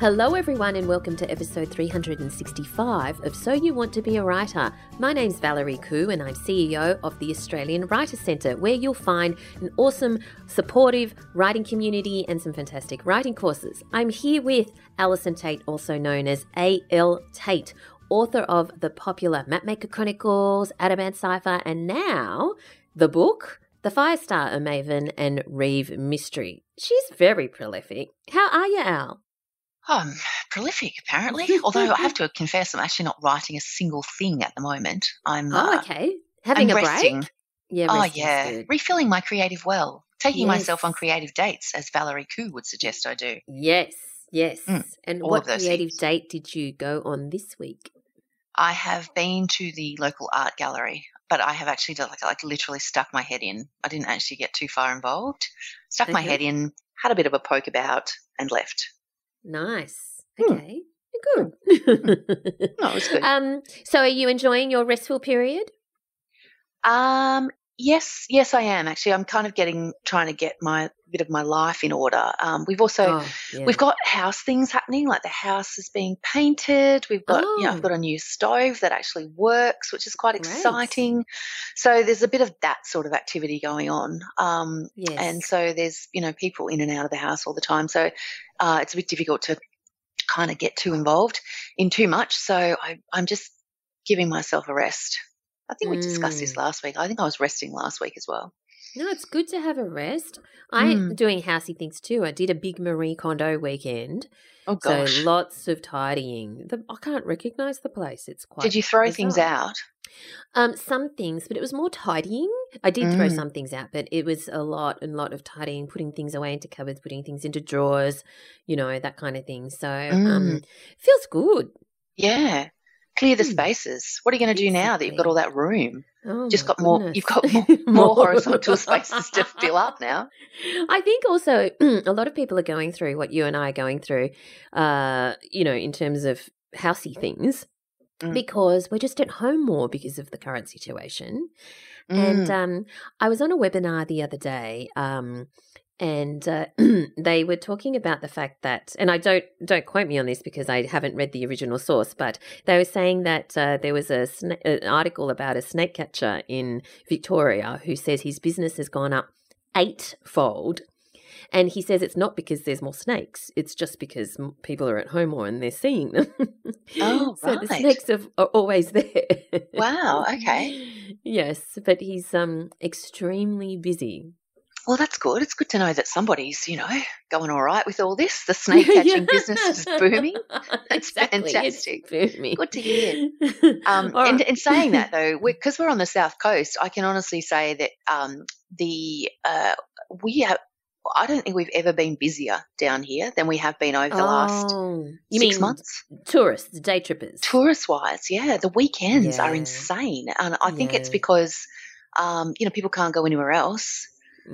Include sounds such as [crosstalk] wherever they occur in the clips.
Hello, everyone, and welcome to episode 365 of So You Want to Be a Writer. My name's Valerie Khoo, and I'm CEO of the Australian Writer Centre, where you'll find an awesome, supportive writing community and some fantastic writing courses. I'm here with Alison Tate, also known as A.L. Tate. author of the popular Mapmaker Chronicles, Ateban Cipher, and now the book. The Firestar, a Maven and Reeve Mystery. She's very prolific. How are you, Al? Um, prolific, apparently. [laughs] Although I have to confess, I'm actually not writing a single thing at the moment. I'm Oh, uh, okay. Having I'm a resting. break? Yeah, Oh yeah, good. refilling my creative well, taking myself on creative dates, as Valerie Khoo would suggest I do. Yes, yes. Mm, and all what of those creative things. date did you go on this week? I have been to the local art gallery, but I have actually just, like, like literally stuck my head in. I didn't actually get too far involved. Stuck my head in, had a bit of a poke about, and left. Nice. Hmm. Okay. Good. [laughs] No, it was good. um, so are you enjoying your restful period? Um, yes, yes, I am actually. I'm kind of getting trying to get my bit of my life in order. Um, we've also oh, yeah. we've got house things happening, like the house is being painted. We've got you know Oh. I've got a new stove that actually works, which is quite Great. exciting. So there's a bit of that sort of activity going on. Um, yes. and so there's you know people in and out of the house all the time. So uh, it's a bit difficult to kind of get too involved in too much. So I, I'm just giving myself a rest. I think we discussed this Mm. last week. I think I was resting last week as well. No, it's good to have a rest. I'm Mm. doing housey things too. I did a big Marie Kondo weekend. Oh gosh. So lots of tidying. The, I can't recognize the place. It's quite. Did you throw things out? Um, some things, but it was more tidying. I did throw Mm. some things out, but it was a lot and lot of tidying, putting things away into cupboards, putting things into drawers, you know, that kind of thing. So um, feels good. Yeah. Clear the Mm. spaces. What are you going to do now that you've got all that room? Oh, Just got more- goodness. you've got [laughs] more- more horizontal spaces to [laughs] fill up now. I think also [clears throat] a lot of people are going through what you and I are going through, uh, you know, in terms of housey things. Mm. Because we're just at home more because of the current situation. And Mm. um, I was on a webinar the other day, um, and uh, [clears throat] they were talking about the fact that, and I don't don't quote me on this because I haven't read the original source, but they were saying that uh, there was a sna- an article about a snake catcher in Victoria who says his business has gone up eightfold. And he says it's not because there's more snakes; it's just because people are at home more and they're seeing them. Oh, [laughs] so the snakes are, are always [laughs] there. Wow, okay. Yes, but he's um extremely busy. Well, that's good. It's good to know that somebody's, you know, going all right with all this. The [laughs] snake catching business is booming. [laughs] That's Exactly, fantastic. It's booming. Good to hear. [laughs] Um, and right. in saying that, though, because we're, on the south coast, I can honestly say that um, the uh, we have. I don't think we've ever been busier down here than we have been over the last Oh, you six mean months. tourists, day trippers? Tourist wise, yeah, the weekends are insane, and I think it's because um, you know people can't go anywhere else.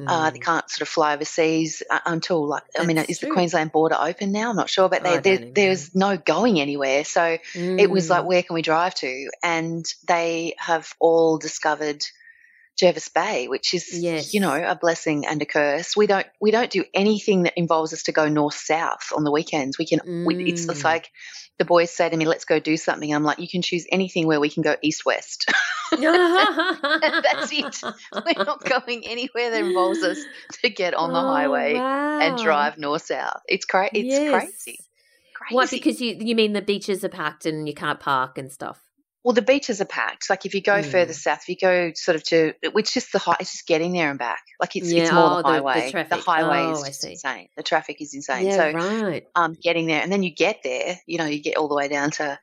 Uh, they Mm. can't sort of fly overseas uh, until like I mean, That's is the. Queensland border open now? I'm not sure, but I they, there, don't even there's no going anywhere. So it was like Mm. where can we drive to and they have all discovered Jervis Bay which is Yes. you know a blessing and a curse we don't we don't do anything that involves us to go north south on the weekends we can we, it's, it's Mm. like the boys say to me let's go do something. I'm like you can choose anything where we can go east west [laughs] that's it. We're not going anywhere that involves us to get on the Oh, highway and drive north south. It's cra- it's Yes. crazy. Crazy. What? Because you you mean the beaches are packed and you can't park and stuff? Well, the beaches are packed. Like if you go further Mm. south, if you go sort of to, it's just the high, it's just getting there and back. Like it's, Yeah, it's more oh, the the- the highway. traffic. highway Oh, is insane. The traffic is insane. yeah, so right. um, getting there, and then you get there, you know, you get all the way down to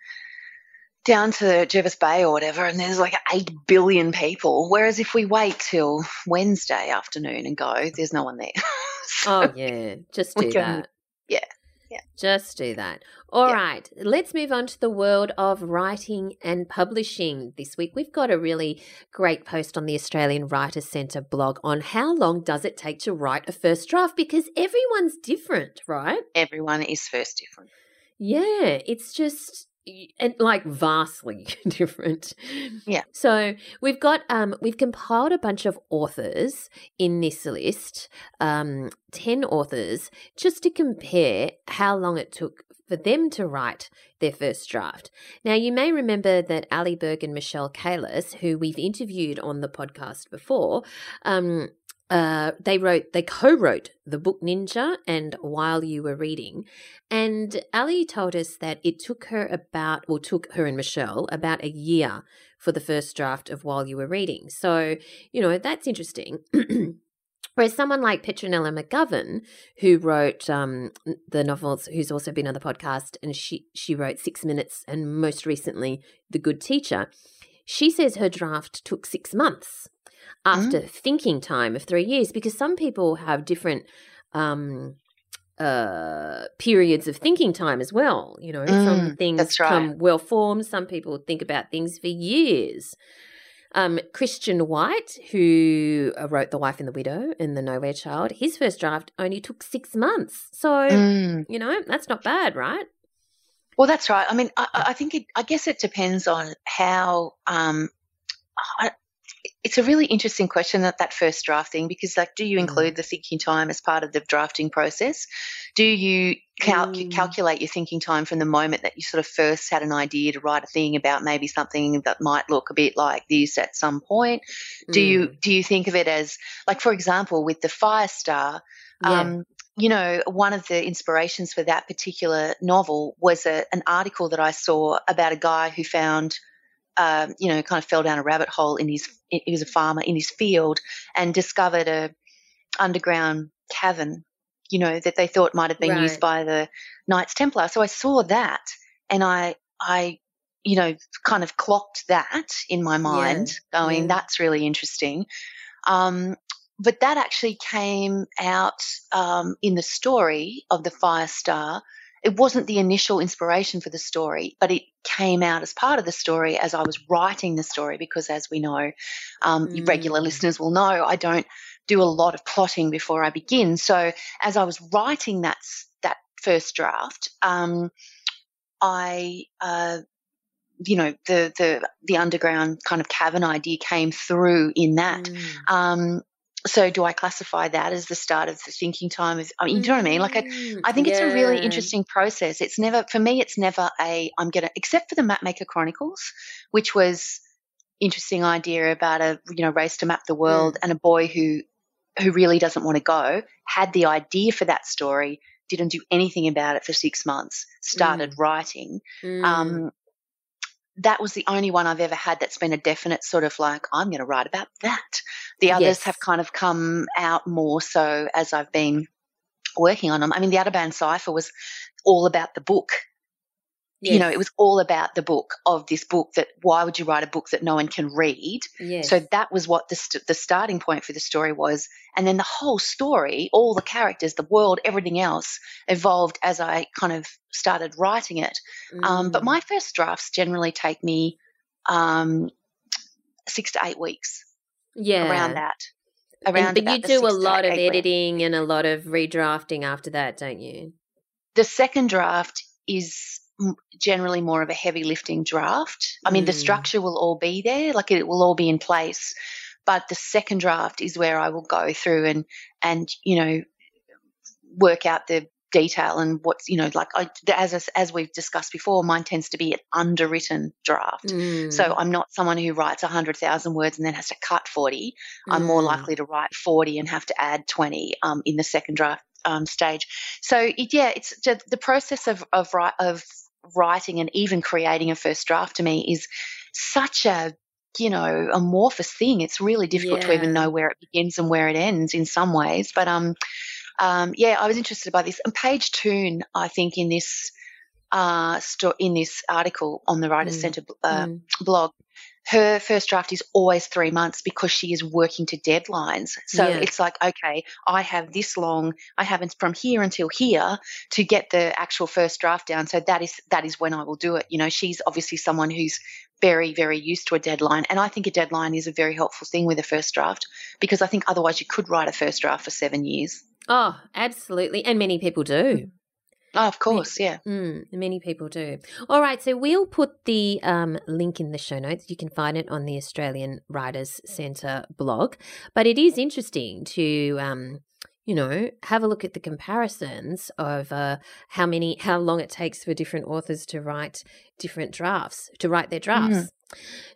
down to Jervis Bay or whatever, and there's like eight billion people. Whereas if we wait till Wednesday afternoon and go, there's no one there. [laughs] So, Oh yeah, just do that. Yeah. Just do that. All Yeah. right, let's move on to the world of writing and publishing. This week we've got a really great post on the Australian Writers Centre blog on how long does it take to write a first draft because everyone's different, right? Everyone is first different. Yeah, it's just and like vastly [laughs] different. Yeah. So we've got um we've compiled a bunch of authors in this list, um, ten authors, just to compare how long it took for them to write their first draft. Now you may remember that Ali Berg and Michelle Kalus, who we've interviewed on the podcast before, um, uh, they wrote they co-wrote the book ninja and while you were reading. And ali told us that it took her about or took her and michelle about a year for the first draft of while you were reading. So you know that's interesting. [clears throat] Whereas someone like Petronella McGovern, who wrote um, the novels, who's also been on the podcast, and she she wrote Six Minutes and most recently The Good Teacher, she says her draft took six months after mm. thinking time of three years because some people have different um, uh, periods of thinking time as well. You know, mm, some things right. come well formed. Some people think about things for years. Um, Christian White, who uh, wrote The Wife and the Widow and The Nowhere Child, his first draft only took six months. So, mm. you know, that's not bad, right? Well, that's right. I mean, I, I think it, I guess it depends on how um, I, it's a really interesting question that that first drafting because like do you mm. include the thinking time as part of the drafting process do you cal- mm. calculate your thinking time from the moment that you sort of first had an idea to write a thing about maybe something that might look a bit like this at some point do mm. you do you think of it as like for example with the firestar yeah. um, you know, one of the inspirations for that particular novel was a, an article that I saw about a guy who found um, you know, kind of fell down a rabbit hole in his, he was a farmer in his field and discovered a underground cavern, you know, that they thought might have been right. used by the Knights Templar. So I saw that and I, I, you know, kind of clocked that in my mind, yeah. going, yeah. that's really interesting. Um, but that actually came out um, in the story of the Fire Star it wasn't the initial inspiration for the story, but it came out as part of the story as I was writing the story. Because as we know, um, mm. regular listeners will know, I don't do a lot of plotting before I begin. So as I was writing that that first draft, um, I. Uh, you know the the the underground kind of cavern idea came through in that mm. um, so do I classify that as the start of the thinking time of I mean, you know what I mean? Like I, mm, I think yeah. it's a really interesting process. It's never for me it's never a I'm gonna except for the Mapmaker Chronicles, which was interesting idea about a you know race to map the world mm. and a boy who who really doesn't want to go, had the idea for that story, didn't do anything about it for six months, started mm. writing. Mm. Um, that was the only one I've ever had that's been a definite sort of like, I'm going to write about that. The others yes. have kind of come out more so as I've been working on them. I mean, the Ateban Cipher was all about the book Yes. You know, it was all about the book of this book that why would you write a book that no one can read? Yes. So that was what the, st- the starting point for the story was. And then the whole story, all the characters, the world, everything else evolved as I kind of started writing it. Mm. Um, but my mm. first drafts generally take me um, six to eight weeks. Yeah. Around that. Around and, but you do a lot of editing weeks. and a lot of redrafting after that, don't you? The second draft is generally more of a heavy lifting draft. I mean, mm. the structure will all be there, like it will all be in place. But the second draft is where I will go through and, and, you know, work out the detail and what's, you know, like I, as, as we've discussed before, mine tends to be an underwritten draft. Mm. So I'm not someone who writes 100,000 words and then has to cut 40. Mm. I'm more mm. likely to write 40 and have to add 20 um, in the second draft um, stage. So it, yeah, it's the process of of of writing and even creating a first draft to me is such a you know amorphous thing. It's really difficult yeah. to even know where it begins and where it ends in some ways. But um, um, yeah, I was interested by this. And Paige Toon, I think, in this uh, sto- in this article on the Writers mm. Centre uh, mm. blog, her first draft is always three months because she is working to deadlines. So yeah. it's like, okay, I have this long, I have from here until here to get the actual first draft down. So that is that is when I will do it. You know, she's obviously someone who's very, very used to a deadline. And I think a deadline is a very helpful thing with a first draft because I think otherwise you could write a first draft for seven years. Oh, absolutely. And many people do. Oh, of course, yeah. Mm, many people do. All right, so we'll put the um, link in the show notes. You can find it on the Australian Writers Centre blog. But it is interesting to, um, you know, have a look at the comparisons of uh, how many, how long it takes for different authors to write different drafts, to write their drafts. Mm.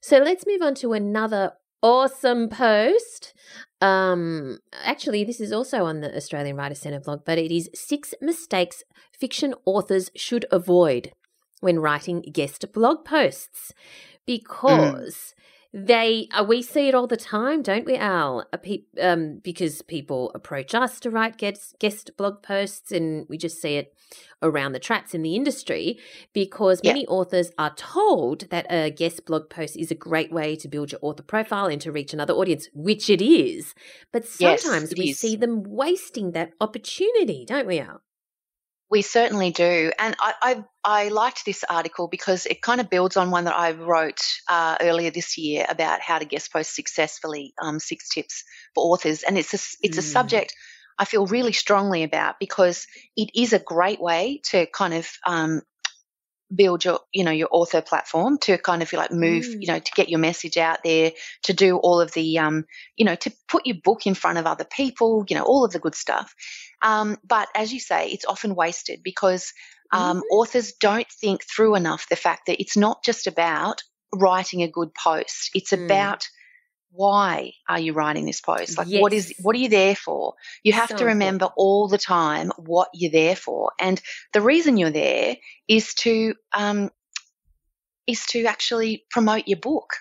So let's move on to another awesome post. Um, actually, this is also on the Australian Writers Centre blog, but it is six mistakes fiction authors should avoid when writing guest blog posts mm. because. Mm. They uh, we see it all the time, don't we, Al? Pe- um, because people approach us to write guest guest blog posts, and we just see it around the traps in the industry because many yeah. authors are told that a guest blog post is a great way to build your author profile and to reach another audience, which it is. But sometimes yes, we is. see them wasting that opportunity, don't we, Al? We certainly do. And I, I, I, liked this article because it kind of builds on one that I wrote uh, earlier this year about how to guest post successfully, um, six tips for authors. And it's a, it's mm. a subject I feel really strongly about because it is a great way to kind of um, build your you know your author platform to kind of like move mm. you know to get your message out there to do all of the um you know to put your book in front of other people you know all of the good stuff um but as you say it's often wasted because um, mm. authors don't think through enough the fact that it's not just about writing a good post it's mm. about why are you writing this post? Like, yes. what is, what are you there for? You have so to remember important. all the time what you're there for. And the reason you're there is to, um, is to actually promote your book.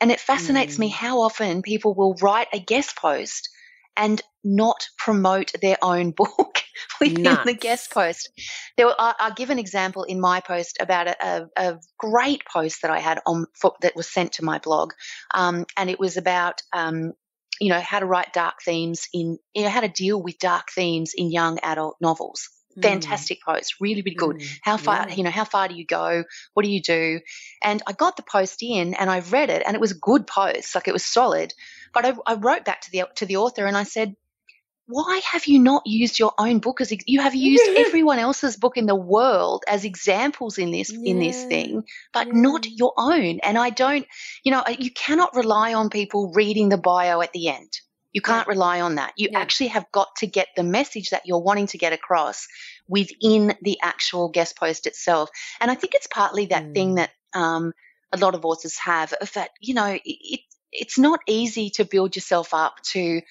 And it fascinates mm. me how often people will write a guest post and not promote their own book [laughs] within Nuts. the guest post. There, were, I, will give an example in my post about a, a, a great post that I had on that was sent to my blog, um, and it was about um, you know how to write dark themes in you know how to deal with dark themes in young adult novels. Mm. Fantastic post, really, really good. Mm. How far, yeah. you know, how far do you go? What do you do? And I got the post in and I read it, and it was a good post, like it was solid. But I, I wrote back to the to the author and I said, why have you not used your own book as you have used everyone else's book in the world as examples in this yeah. in this thing but yeah. not your own and i don't you know you cannot rely on people reading the bio at the end you can't yeah. rely on that you actually have got to get the message that you're wanting to get across within the actual guest post itself and i think it's partly that mm. thing that um, a lot of authors have of that you know it, it's not easy to build yourself up to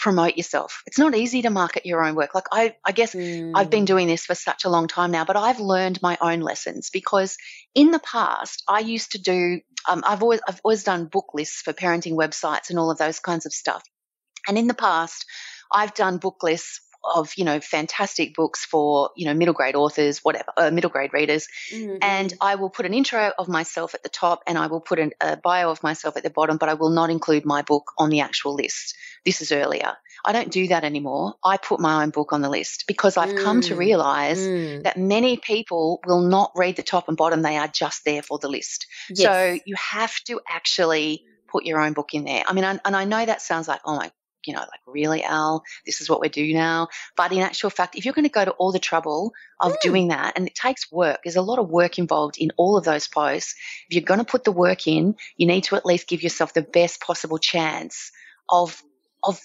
promote yourself. It's not easy to market your own work. Like I, I guess mm. I've been mm. doing this for such a long time now, but I've learned my own lessons because in the past I used to do. Um, I've always I've always done book lists for parenting websites and all of those kinds of stuff. And in the past, I've done book lists of you know fantastic books for you know middle grade authors whatever uh, middle grade readers mm-hmm. and i will put an intro of myself at the top and i will put an, a bio of myself at the bottom but i will not include my book on the actual list this is earlier i don't do that anymore i put my own book on the list because i've mm. come to mm, realize mm. that many people will not read the top and bottom they are just there for the list yes. so you have to actually put your own book in there. I mean, and I know that sounds like, oh my you know, like, really, Al, this is what we do now. But in actual fact, if you're going to go to all the trouble of mm. doing that, and it takes work, there's a lot of work involved in all of those posts. If you're going to put the work in, you need to at least give yourself the best possible chance of, of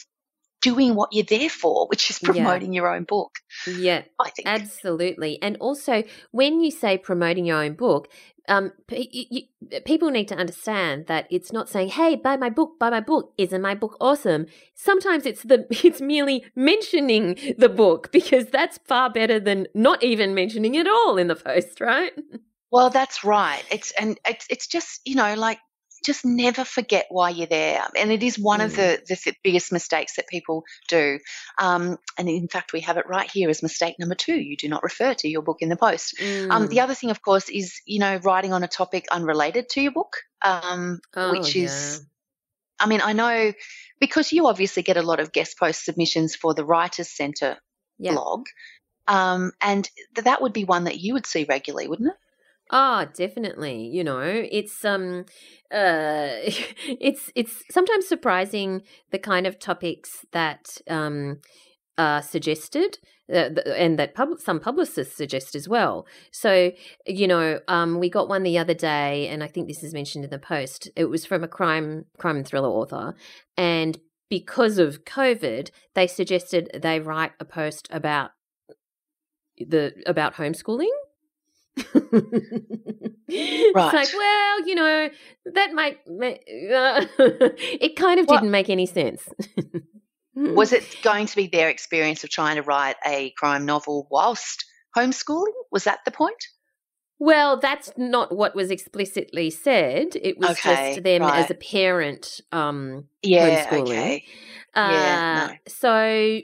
doing what you're there for, which is [laughs] promoting yeah. your own book. Yeah, I think absolutely. And also, when you say promoting your own book, um, p- you, people need to understand that it's not saying, "Hey, buy my book, buy my book." Isn't my book awesome? Sometimes it's the [laughs] it's merely mentioning the book because that's far better than not even mentioning it all in the post, right? [laughs] Well, that's right. It's and it's it's just you know like just never forget why you're there. And it is one mm. of the, the biggest mistakes that people do. Um, and in fact, we have it right here as mistake number two. You do not refer to your book in the post. Mm. Um, the mm. other thing, of course, is, you know, writing on a topic unrelated to your book, um, oh, which is, yeah. I mean, I know because you obviously get a lot of guest post submissions for the Writers Centre yeah. blog. Um, and th- that would be one that you would see regularly, wouldn't it? Ah, definitely. You know, it's um uh [laughs] it's it's sometimes surprising the kind of topics that um are suggested uh, and that pub- some publicists suggest as well. So, you know, um, we got one the other day, and I think this is mentioned in the post. It was from a crime crime thriller author, and because of COVID, they suggested they write a post about the about homeschooling. Right. [laughs] It's like, well, you know, that might. Uh, [laughs] it kind of What- didn't make any sense. Was it [laughs] going to be their experience of trying to write a crime novel whilst homeschooling? Was that the point? Well, that's not what was explicitly said. It was Okay, just them as a parent um, Yeah, homeschooling. okay. Uh, Yeah, no. So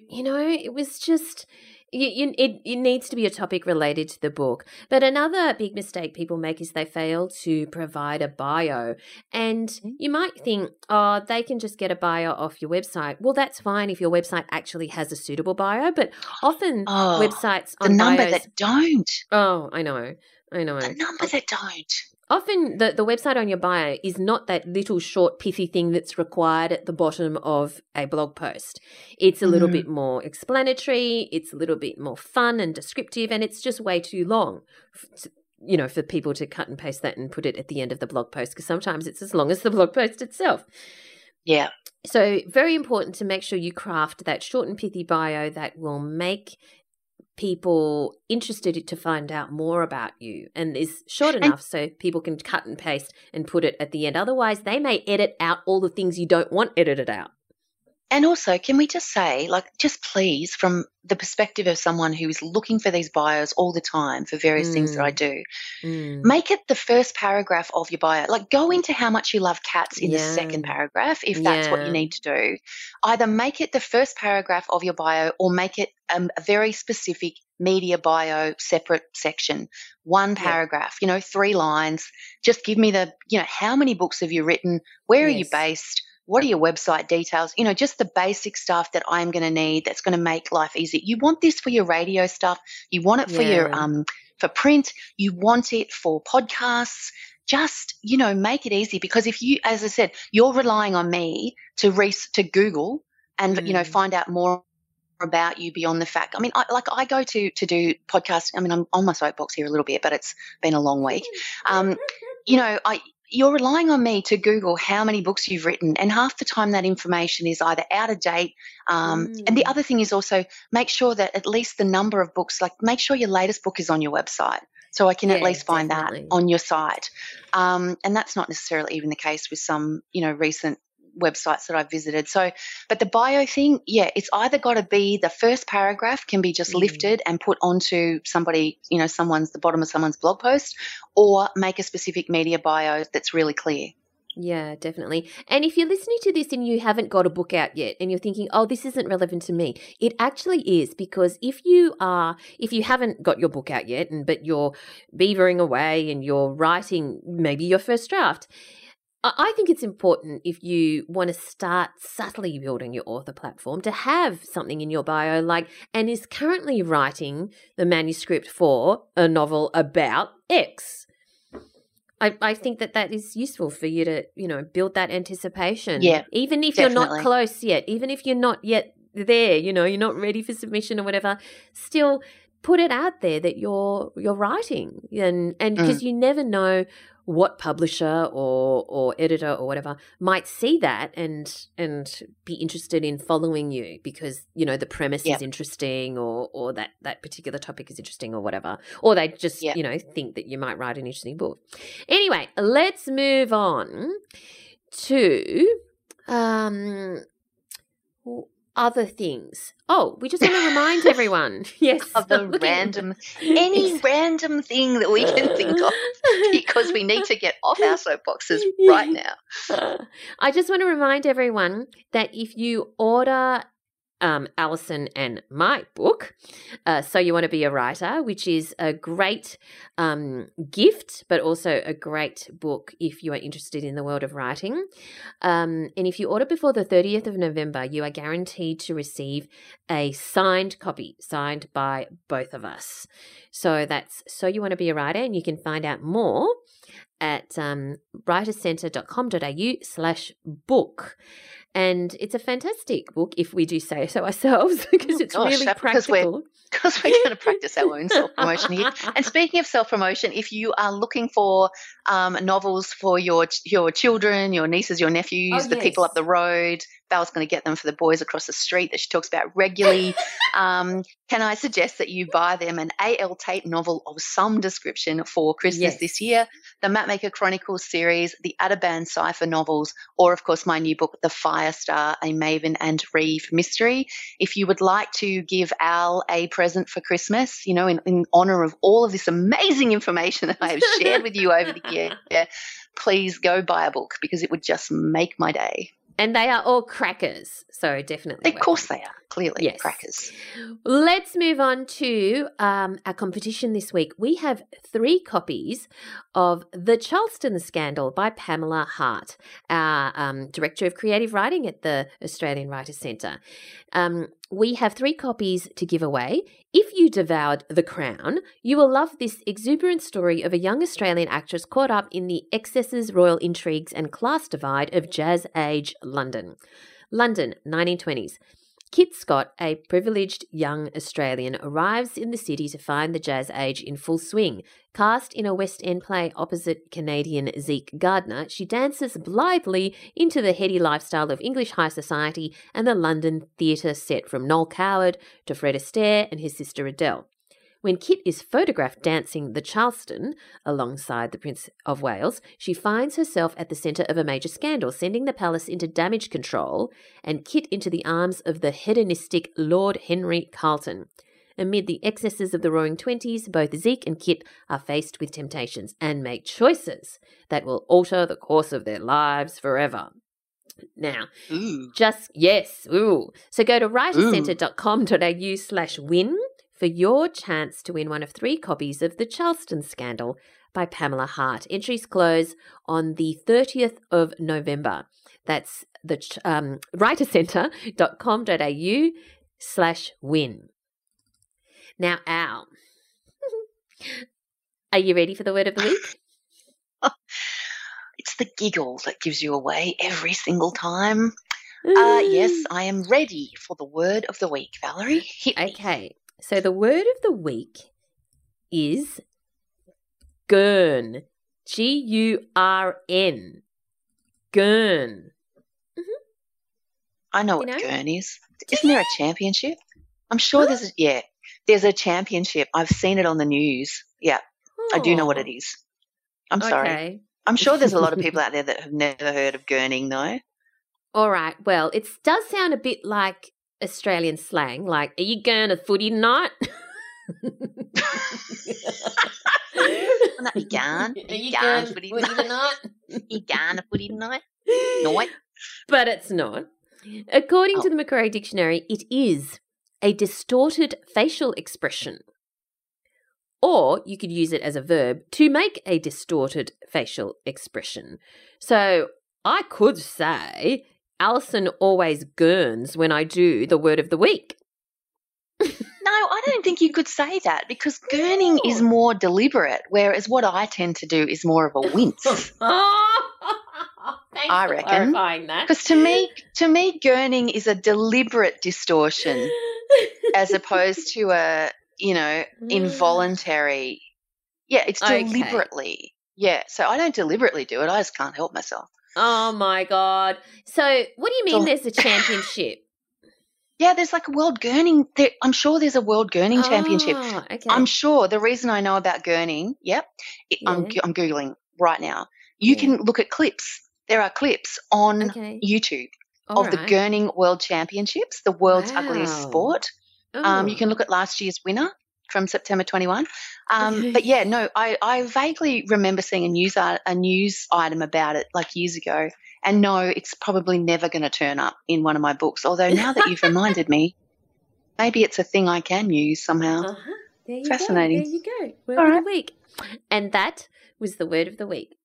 you know, it was just you, it. It needs to be a topic related to the book. But another big mistake people make is they fail to provide a bio. And Mm-hmm. you might think, oh, they can just get a bio off your website. Well, that's fine if your website actually has a suitable bio. But often Oh, websites the on number bios. that don't. oh, I know. I know. The number that don't. Often the, the website on your bio is not that little short pithy thing that's required at the bottom of a blog post. It's a little Mhm. bit more explanatory, it's a little bit more fun and descriptive, and it's just way too long. to- You know, for people to cut and paste that and put it at the end of the blog post, because sometimes it's as long as the blog post itself. Yeah. So, very important to make sure you craft that short and pithy bio that will make people interested to find out more about you and is short And- enough so people can cut and paste and put it at the end. Otherwise, they may edit out all the things you don't want edited out. And also, can we just say, like, just please, from the perspective of someone who is looking for these bios all the time for various things that I Mm. do, Mm. make it the first paragraph of your bio. Like, go into how much you love cats in the second paragraph, if that's what you need to do. Either make it the first paragraph of your bio or make it um, a very specific media bio separate section. One Yeah. paragraph, you know, three lines. Just give me the, you know, how many books have you written? Where are you based? What are your website details? You know, just the basic stuff that I'm going to need that's going to make life easy. You want this for your radio stuff. You want it for your um for print. You want it for podcasts. Just you know, make it easy because if you, as I said, you're relying on me to re- to Google and you know Mm. find out more about you beyond the fact. I mean, I, like I go to to do podcasts. I mean, I'm on my soapbox here a little bit, but it's been a long week. Um, you know, I you're relying on me to Google how many books you've written, and half the time that information is either out of date. Um, And the Mm. other thing is also make sure that at least the number of books, like make sure your latest book is on your website, so I can at least find definitely. that on your site. Um, and that's not necessarily even the case with some, you know, recent websites that I've visited. So, but the bio thing, yeah, it's either got to be the first paragraph can be just Mm. lifted and put onto somebody, you know, someone's the bottom of someone's blog post, or make a specific media bio that's really clear. Yeah, definitely. And if you're listening to this and you haven't got a book out yet and you're thinking, oh, this isn't relevant to me, it actually is because if you are, if you haven't got your book out yet, and but you're beavering away and you're writing maybe your first draft, I think it's important if you want to start subtly building your author platform to have something in your bio like, and is currently writing the manuscript for a novel about X. I, I think that that is useful for you to, you know, build that anticipation. Yeah, Even if you're not close yet, even if you're not yet there, you know, you're not ready for submission or whatever, still put it out there that you're you're writing and and Mm. because you never know what publisher or or editor or whatever might see that and and be interested in following you because you know the premise Yep. is interesting or or that that particular topic is interesting or whatever or they just Yep. you know think that you might write an interesting book anyway let's move on to um other things. Oh we just want to remind everyone. [laughs] Yes. Of the [laughs] looking- random, [laughs] any random thing that we can think of, because we need to get off our soapboxes right now. I just want to remind everyone that if you order um, Alison and my book, uh, So You Want to Be a Writer, which is a great um, gift, but also a great book if you are interested in the world of writing. Um, and if you order before the 30th of November, you are guaranteed to receive a signed copy, signed by both of us. So that's So You Want to Be a Writer, and you can find out more at um, writercentre.com.au slash book. And it's a fantastic book if we do say so ourselves [laughs] because Oh, it's gosh, really that- because we're- practical. because we're going [laughs] to practice our own self promotion here. And speaking of self promotion, if you are looking for um, novels for your your children, your nieces, your nephews, Oh, the people up the road, Val's going to get them for the boys across the street that she talks about regularly. [laughs] um, can I suggest that you buy them an A.L. Tate novel of some description for Christmas Yes. this year? The Mapmaker Chronicles series, the Ateban Cipher novels, or of course my new book, The Firestar, a Maven and Reeve mystery if you would like to give Al a present for Christmas, you know, in, in honor of all of this amazing information that I have shared with you over the [laughs] year, please go buy a book because it would just make my day. And they are all crackers. So definitely. Of course they are, clearly, Yes. crackers. Let's move on to um, our competition this week. We have three copies of The Charleston Scandal by Pamela Hart, our um, Director of Creative Writing at the Australian Writers Centre. Um, we have three copies to give away. If you devoured The Crown, you will love this exuberant story of a young Australian actress caught up in the excesses, royal intrigues, and class divide of jazz age London. London, 1920s. Kit Scott, a privileged young Australian, arrives in the city to find the jazz age in full swing. Cast in a West End play opposite Canadian Zeke Gardner, she dances blithely into the heady lifestyle of English high society and the London theatre set from Noel Coward to Fred Astaire and his sister Adele. When Kit is photographed dancing the Charleston alongside the Prince of Wales, she finds herself at the centre of a major scandal, sending the palace into damage control and Kit into the arms of the hedonistic Lord Henry Carlton. Amid the excesses of the roaring twenties, both Zeke and Kit are faced with temptations and make choices that will alter the course of their lives forever. Now, Ooh. just yes, ooh. So go to writercentre.com.au slash win for your chance to win one of three copies of The Charleston Scandal by Pamela Hart. Entries close on the 30th of November. That's the um, writercentre.com.au slash win. Now, Al, [laughs] are you ready for the word of the week? [laughs] It's the giggle that gives you away every single time. Uh, yes, I am ready for the word of the week, Valerie. Okay, so the word of the week is gurn. G U R N. Gurn. Mm-hmm. I know You what know? Gurn is. Isn't there a championship? I'm sure there's a, oh. yeah, there's a championship. I've seen it on the news. Yeah, I do know what it oh. is. I'm sorry. Oh. Okay. I'm sure there's a lot of [laughs] people out there that have never heard of gurning though. All right. Well, it does sound a bit like Australian slang. Like, are you going to footy tonight? You can't. [laughs] Are You going footy footy tonight? [laughs] You can't put it tonight. Night. but it's not. According Oh. to the Macquarie Dictionary, it is a distorted facial expression. Or you could use it as a verb to make a distorted facial expression. So I could say, Alison always gurns when I do the word of the week. No, I don't think you could say that because [laughs] gurning is more deliberate, whereas what I tend to do is more of a wince. [laughs] I reckon. Because to me, to me, gurning is a deliberate distortion [laughs] as opposed to a, you know, involuntary. Yeah, it's Okay. deliberately. Yeah, so I don't deliberately do it. I just can't help myself. Oh my god! So, what do you mean? So- There's a championship? [laughs] Yeah, there's like a world gurning. There, I'm sure there's a world gurning championship. Oh, okay. I'm sure the reason I know about gurning, yep, it, I'm, I'm Googling right now. You Yeah. can look at clips. There are clips on okay. YouTube All of the gurning world championships, the world's ugliest sport. Um, you Oh. can look at last year's winner from September 21. Um, but yeah, no, I, I vaguely remember seeing a news art, a news item about it like years ago. And no, it's probably never going to turn up in one of my books. Although now that you've [laughs] reminded me, maybe it's a thing I can use somehow. Uh-huh. There you Fascinating. Go. There you go. Word All of right. the week. And that was the word of the week.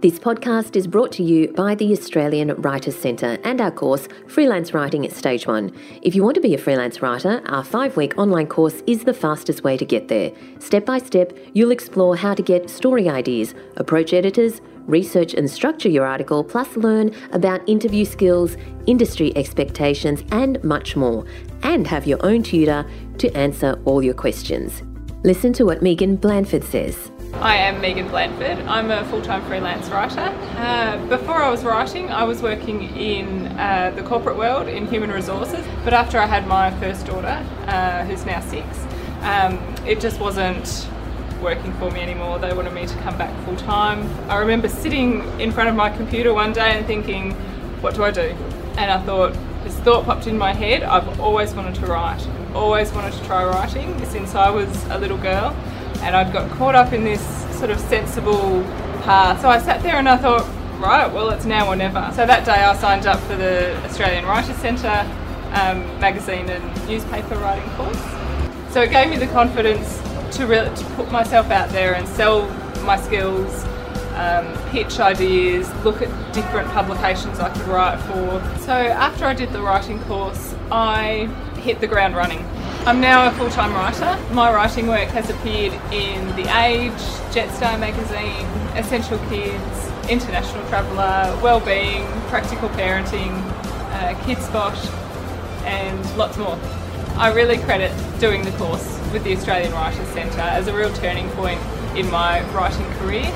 This podcast is brought to you by the Australian Writers Centre and our course, Freelance Writing at Stage 1. If you want to be a freelance writer, our five week online course is the fastest way to get there. Step by step, you'll explore how to get story ideas, approach editors, research and structure your article, plus learn about interview skills, industry expectations, and much more, and have your own tutor to answer all your questions. Listen to what Megan Blandford says. I am Megan Blandford. I'm a full time freelance writer. Uh, before I was writing, I was working in uh, the corporate world in human resources, but after I had my first daughter, uh, who's now six, um, it just wasn't working for me anymore. They wanted me to come back full time. I remember sitting in front of my computer one day and thinking, what do I do? And I thought, this thought popped in my head I've always wanted to write, always wanted to try writing since I was a little girl and I'd got caught up in this sort of sensible path. So I sat there and I thought, right, well, it's now or never. So that day I signed up for the Australian Writers Centre um, magazine and newspaper writing course. So it gave me the confidence to, really, to put myself out there and sell my skills, um, pitch ideas, look at different publications I could write for. So after I did the writing course, I hit the ground running. I'm now a full time writer. My writing work has appeared in The Age, Jetstar magazine, Essential Kids, International Traveller, Wellbeing, Practical Parenting, uh, Kidspot, and lots more. I really credit doing the course with the Australian Writers Centre as a real turning point in my writing career.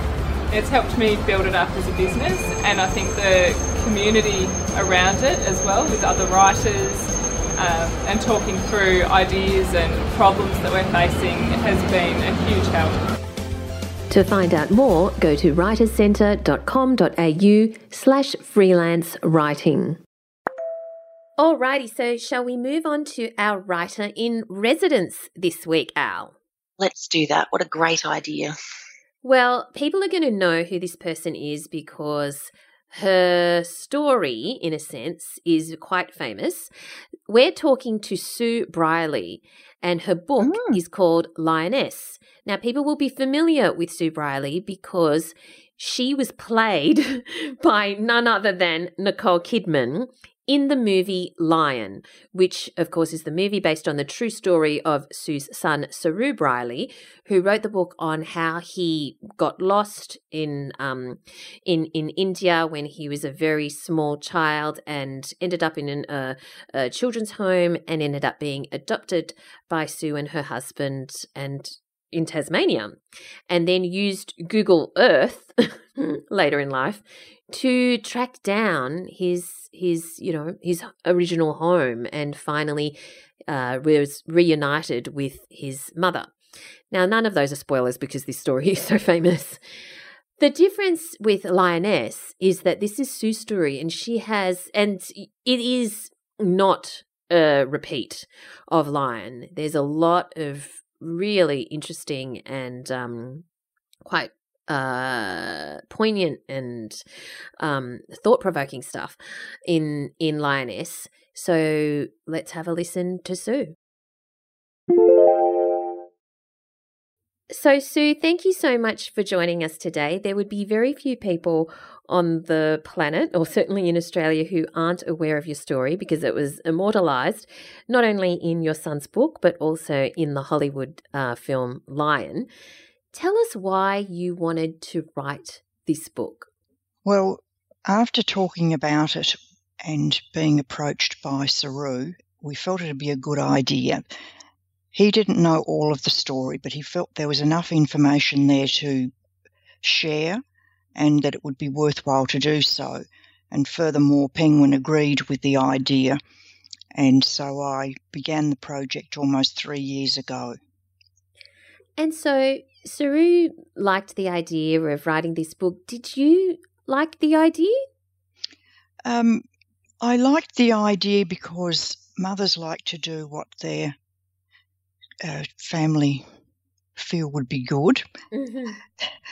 It's helped me build it up as a business, and I think the community around it as well, with other writers, um, and talking through ideas and problems that we're facing has been a huge help. To find out more, go to writerscentre.com.au slash freelance writing. Alrighty, so shall we move on to our writer in residence this week, Al? Let's do that. What a great idea. Well, people are going to know who this person is because her story, in a sense, is quite famous. We're talking to Sue Brierley, and her book mm. is called Lioness. Now, people will be familiar with Sue Brierley because she was played [laughs] by none other than Nicole Kidman in the movie Lion, which, of course, is the movie based on the true story of Sue's son, Saroo Brierley, who wrote the book on how he got lost in um, in in India when he was a very small child and ended up in an, uh, a children's home and ended up being adopted by Sue and her husband and in Tasmania, and then used Google Earth [laughs] later in life to track down his his you know his original home and finally uh, was reunited with his mother. Now, none of those are spoilers because this story [laughs] is so famous. The difference with Lioness is that this is Sue's story, and she has, and it is not a repeat of Lion. There's a lot of really interesting and um, quite uh, poignant and um, thought provoking stuff in in Lioness. So let's have a listen to Sue. So, Sue, thank you so much for joining us today. There would be very few people on the planet, or certainly in Australia, who aren't aware of your story because it was immortalized not only in your son's book, but also in the Hollywood uh, film Lion. Tell us why you wanted to write this book. Well, after talking about it and being approached by Saroo, we felt it'd be a good idea. He didn't know all of the story, but he felt there was enough information there to share and that it would be worthwhile to do so. And furthermore, Penguin agreed with the idea. And so I began the project almost three years ago. And so Saroo liked the idea of writing this book. Did you like the idea? Um, I liked the idea because mothers like to do what their uh, family feel would be good. Mm-hmm.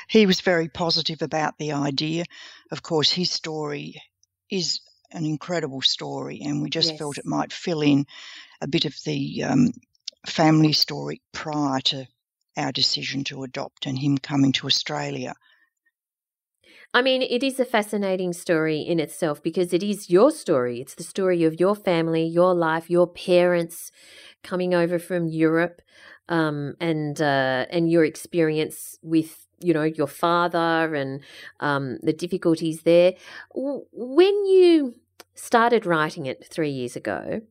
He was very positive about the idea. Of course, his story is an incredible story, and we just yes. felt it might fill in a bit of the um, family story prior to our decision to adopt and him coming to Australia. I mean, it is a fascinating story in itself because it is your story. It's the story of your family, your life, your parents coming over from Europe, um, and uh, and your experience with you know your father and um, the difficulties there. When you started writing it three years ago,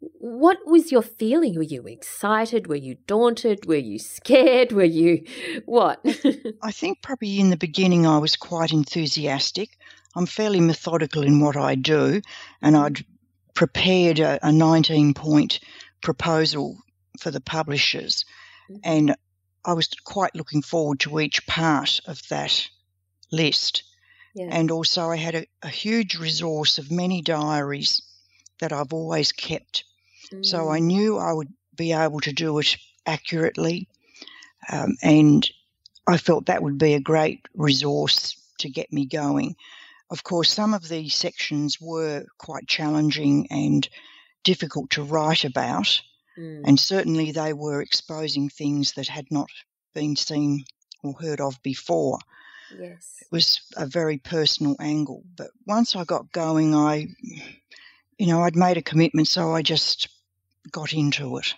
what was your feeling? Were you excited? Were you daunted? Were you scared? Were you [laughs] what? [laughs] I think probably in the beginning I was quite enthusiastic. I'm fairly methodical in what I do, and mm-hmm. I'd prepared a, a 19 point proposal for the publishers, mm-hmm. and I was quite looking forward to each part of that list. Yeah. And also, I had a, a huge resource of many diaries that I've always kept so I mm. knew I would be able to do it accurately. Um, and I felt that would be a great resource to get me going. Of course, some of these sections were quite challenging and difficult to write about, mm. and certainly they were exposing things that had not been seen or heard of before. Yes. It was a very personal angle. But once I got going, I, you know, I'd made a commitment, so I just got into it.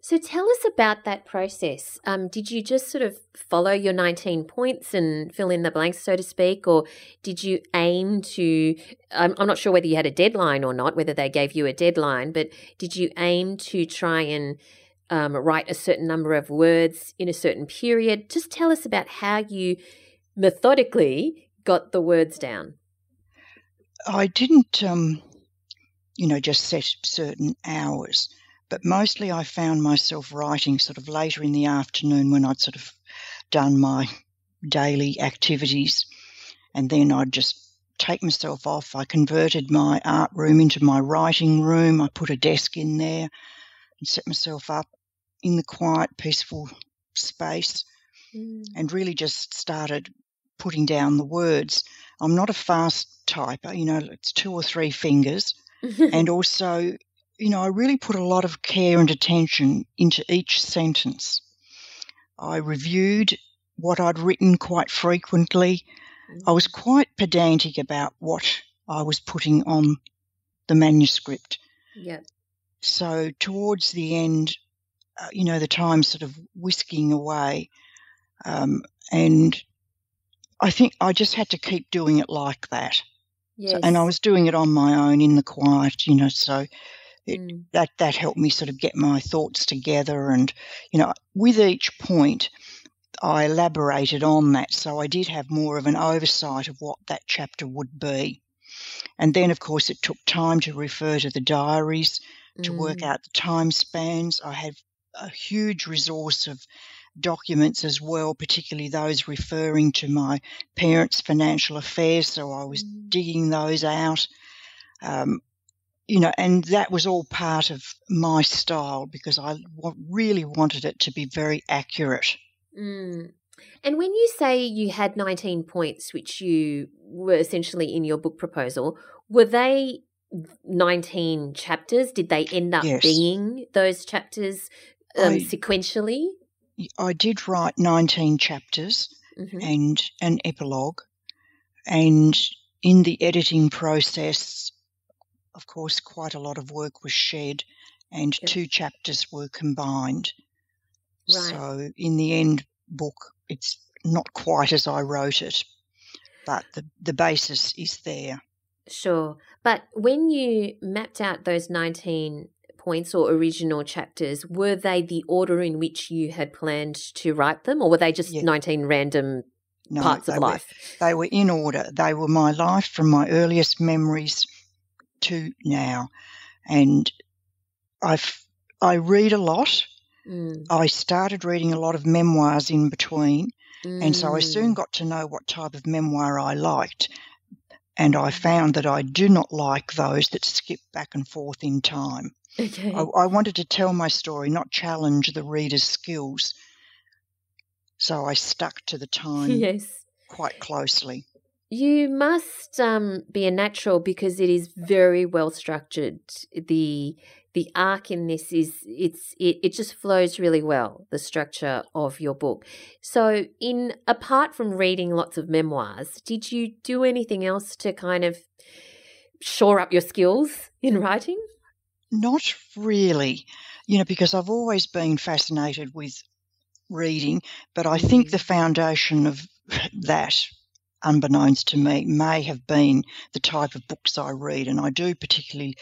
So tell us about that process. Um, did you just sort of follow your 19 points and fill in the blanks, so to speak, or did you aim to? I'm, I'm not sure whether you had a deadline or not, whether they gave you a deadline, but did you aim to try and um, write a certain number of words in a certain period? Just tell us about how you methodically got the words down. I didn't. Um, you know, just set certain hours. But mostly I found myself writing sort of later in the afternoon when I'd sort of done my daily activities. And then I'd just take myself off. I converted my art room into my writing room. I put a desk in there and set myself up in the quiet, peaceful space mm. and really just started putting down the words. I'm not a fast typer, you know, it's two or three fingers and [laughs] also, you know, I really put a lot of care and attention into each sentence. I reviewed what I'd written quite frequently. I was mm. quite pedantic about what I was putting on the manuscript. Yeah. So towards the end, uh, you know, the time sort of whisking away, um, and I think I just had to keep doing it like that. Yes. So, and I was doing it on my own in the quiet, you know, so it, mm. that that helped me sort of get my thoughts together and you know with each point I elaborated on that so I did have more of an oversight of what that chapter would be. And then of course it took time to refer to the diaries to mm. work out the time spans. I had a huge resource of documents as well, particularly those referring to my parents' financial affairs. So I was mm. digging those out. Um, you know, and that was all part of my style because I w- really wanted it to be very accurate. Mm. And when you say you had 19 points, which you were essentially in your book proposal, were they 19 chapters? Did they end up yes. being those chapters um, I, sequentially? I did write 19 chapters mm-hmm. and an epilogue. And in the editing process, of course, quite a lot of work was shed and yep. two chapters were combined. Right. So in the end book, it's not quite as I wrote it, but the, the basis is there. Sure. But when you mapped out those 19 points or original chapters, were they the order in which you had planned to write them, or were they just yeah. 19 random no, parts of life? Were, they were in order. They were my life from my earliest memories to now. And I've, I read a lot. Mm. I started reading a lot of memoirs in between. Mm. And so I soon mm. got to know what type of memoir I liked. And I found that I do not like those that skip back and forth in time. Okay. I, I wanted to tell my story, not challenge the reader's skills. So I stuck to the [laughs] time yes. quite closely. You must um, be a natural because it is very well structured. The the the arc in this is it's it, it just flows really well the structure of your book so in apart from reading lots of memoirs did you do anything else to kind of shore up your skills in writing not really you know because i've always been fascinated with reading but i think mm. the foundation of that unbeknownst to me, may have been the type of books I read. And I do particularly,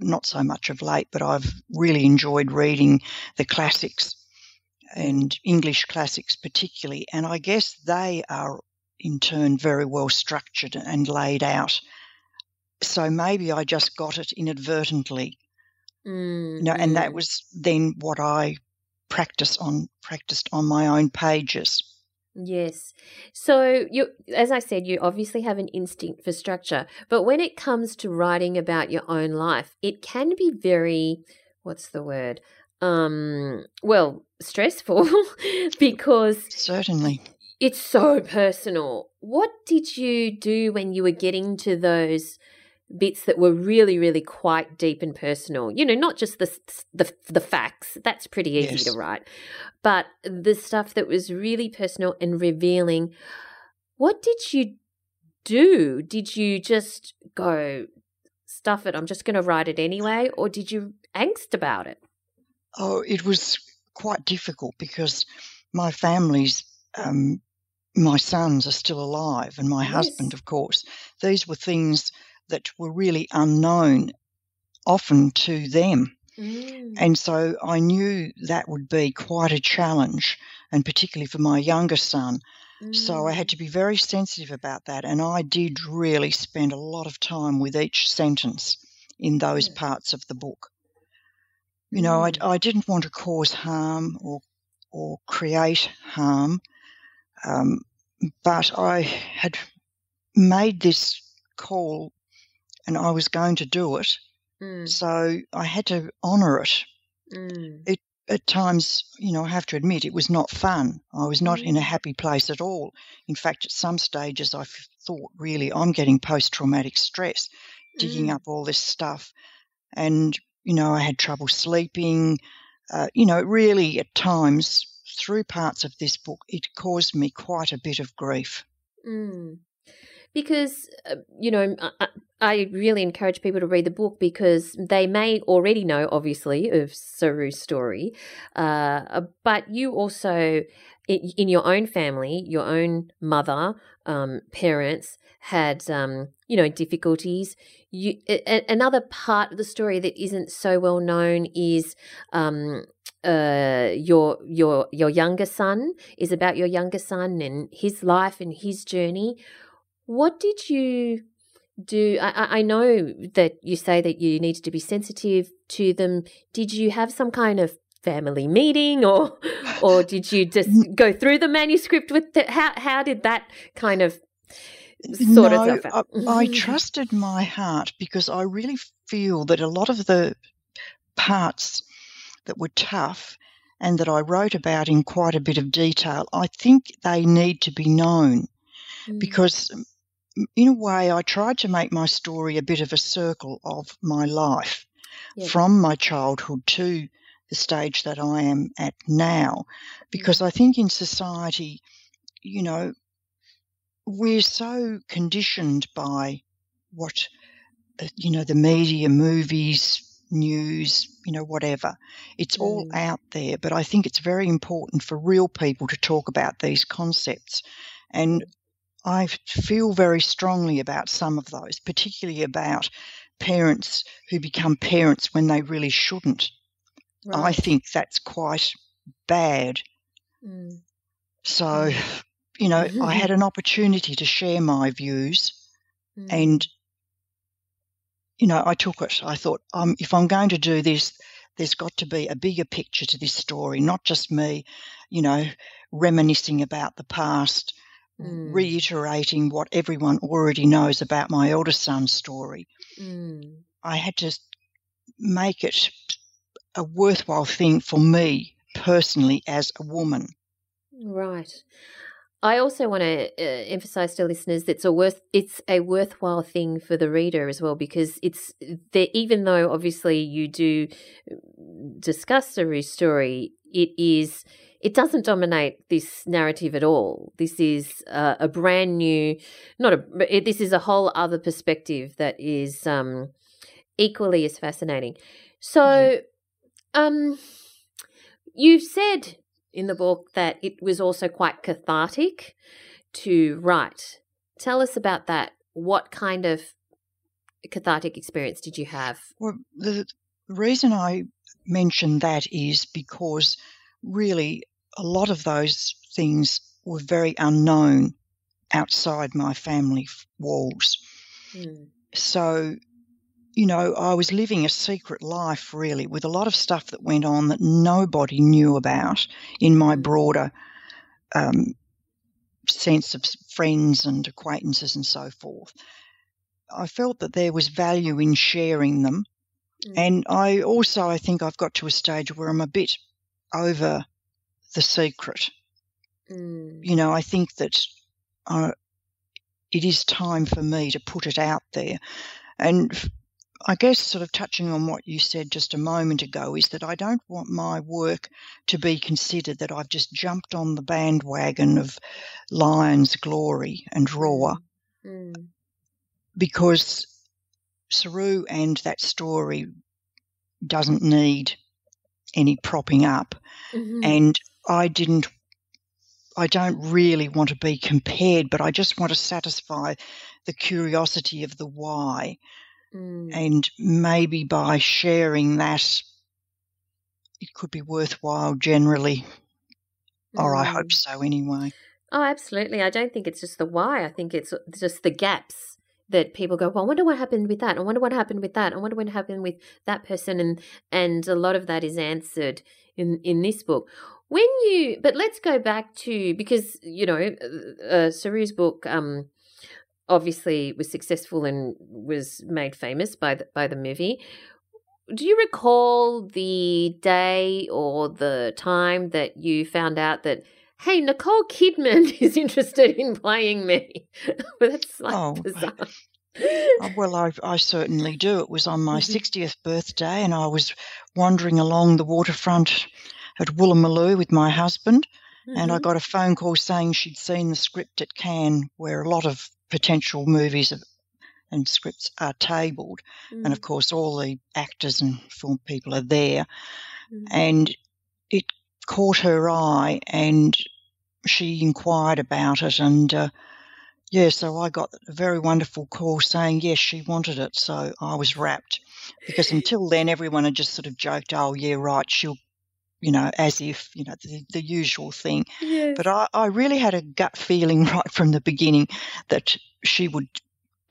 not so much of late, but I've really enjoyed reading the classics and English classics particularly. And I guess they are in turn very well structured and laid out. So maybe I just got it inadvertently. Mm, no, and that was then what I practiced on practiced on my own pages. Yes. So you as I said you obviously have an instinct for structure, but when it comes to writing about your own life, it can be very what's the word? Um well, stressful [laughs] because certainly it's so personal. What did you do when you were getting to those bits that were really, really quite deep and personal. You know, not just the the, the facts. That's pretty easy yes. to write, but the stuff that was really personal and revealing. What did you do? Did you just go stuff it? I'm just going to write it anyway, or did you angst about it? Oh, it was quite difficult because my family's um, my sons are still alive and my yes. husband of course these were things that were really unknown often to them. Mm. And so I knew that would be quite a challenge, and particularly for my younger son. Mm. So I had mm. to be very sensitive about that. And I did really spend a lot of time with each sentence in those parts of the book. You know, I, mm. I didn't want to cause harm or, or create harm, um, but I had made this call and I was going to do it. Mm. So I had to honour it. Mm. It at times, you know, I have to admit, it was not fun. I was not mm. in a mm. happy place at all. In fact, at some stages, I thought, really, I'm getting post traumatic stress, digging mm. up all this stuff. And, you know, I had trouble sleeping. Uh, you know, really, at times, through parts of this book, it caused me quite a bit of grief. Mm because uh, you know I, I, really encourage people to read the book because they may already know obviously of Saroo's story uh, but you also in, in, your own family your own mother um, parents had um, you know difficulties. You a, another part of the story that isn't so well known is um, uh, your your your younger son is about your younger son and his life and his journey what did you do? I, I know that you say that you needed to be sensitive to them. Did you have some kind of family meeting or [laughs] or did you just go through the manuscript with the, how how did that kind of sort no, itself out? I, [laughs] I trusted my heart because I really feel that a lot of the parts that were tough and that I wrote about in quite a bit of detail, I think they need to be known mm. because in a way, I tried to make my story a bit of a circle of my life from my childhood to the stage that I am at now. Because I think in society, you know, we're so conditioned by what, uh, you know, the media, movies, news, you know, whatever. It's mm. all out there, but I think it's very important for real people to talk about these concepts. And I feel very strongly about some of those, particularly about parents who become parents when they really shouldn't. Right. I think that's quite bad. Mm. So, mm. [sighs] you know, I had an [laughs] opportunity to share my views mm. and, you know, I took it. I thought, um, if I'm going to do this, there's got to be a bigger picture to this story, not just me, you know, reminiscing about the past mm. reiterating what everyone already knows about my eldest son's story. Mm. I had to make it a worthwhile thing for me personally as a woman. Right. I also want to uh, emphasize to listeners that it's a worth it's a worthwhile thing for the reader as well because it's there even though obviously you do mm, discuss Saroo's story, it is it doesn't dominate this narrative at all. This is uh, a brand new, not a. It, this is a whole other perspective that is um, equally as fascinating. So, um, you've said in the book that it was also quite cathartic to write. Tell us about that. What kind of cathartic experience did you have? Well, the reason I mention that is because really a lot of those things were very unknown outside my family walls. Mm. So you know, I was living a secret life really with a lot of stuff that went on that nobody knew about in my mm. broader um, sense of friends and acquaintances and so forth. I felt that there was value in sharing them. Mm. And I also, I think I've got to a stage where I'm a bit over the secret. Mm. You know, I think that uh, it is time for me to put it out there. And I guess, sort of touching on what you said just a moment ago, is that I don't want my work to be considered that I've just jumped on the bandwagon of Lion's Glory and Raw, mm. mm. because Saroo and that story doesn't need any propping up, mm-hmm. and I didn't. I don't really want to be compared, but I just want to satisfy the curiosity of the why. Mm. And maybe by sharing that, it could be worthwhile generally. Mm. Or I hope mm. so anyway. Oh, absolutely. I don't think it's just the why. I think it's just the gaps that people go, well, I wonder what happened with that. I wonder what happened with that. I wonder what happened with that person. And and a lot of that is answered in in this book. When you, but let's go back to because you know, uh, uh Saroo's book, um, obviously was successful and was made famous by the, by the movie. Do you recall the day or the time that you found out that hey, Nicole Kidman [laughs] is interested in playing me? [laughs] That's like oh. bizarre. [laughs] Oh, well, I, I, certainly do. It was on my mm-hmm. 60th birthday, and I was wandering along the waterfront at Woolloomooloo with my husband, mm-hmm. and I mm-hmm. got a phone call saying she'd seen the script at Cannes, where a lot of potential movies and scripts are tabled, mm. and of mm. course all the actors and film people are there, mm. and it caught her eye, and she inquired about it, and uh, yeah, so I got a very wonderful call saying yes, she wanted it, so I was wrapped because [laughs] until then everyone had just sort of joked, oh yeah, right, she'll you know, as if, you know, the, the usual thing. Yes. But I, I really had a gut feeling [laughs] right from the beginning that she would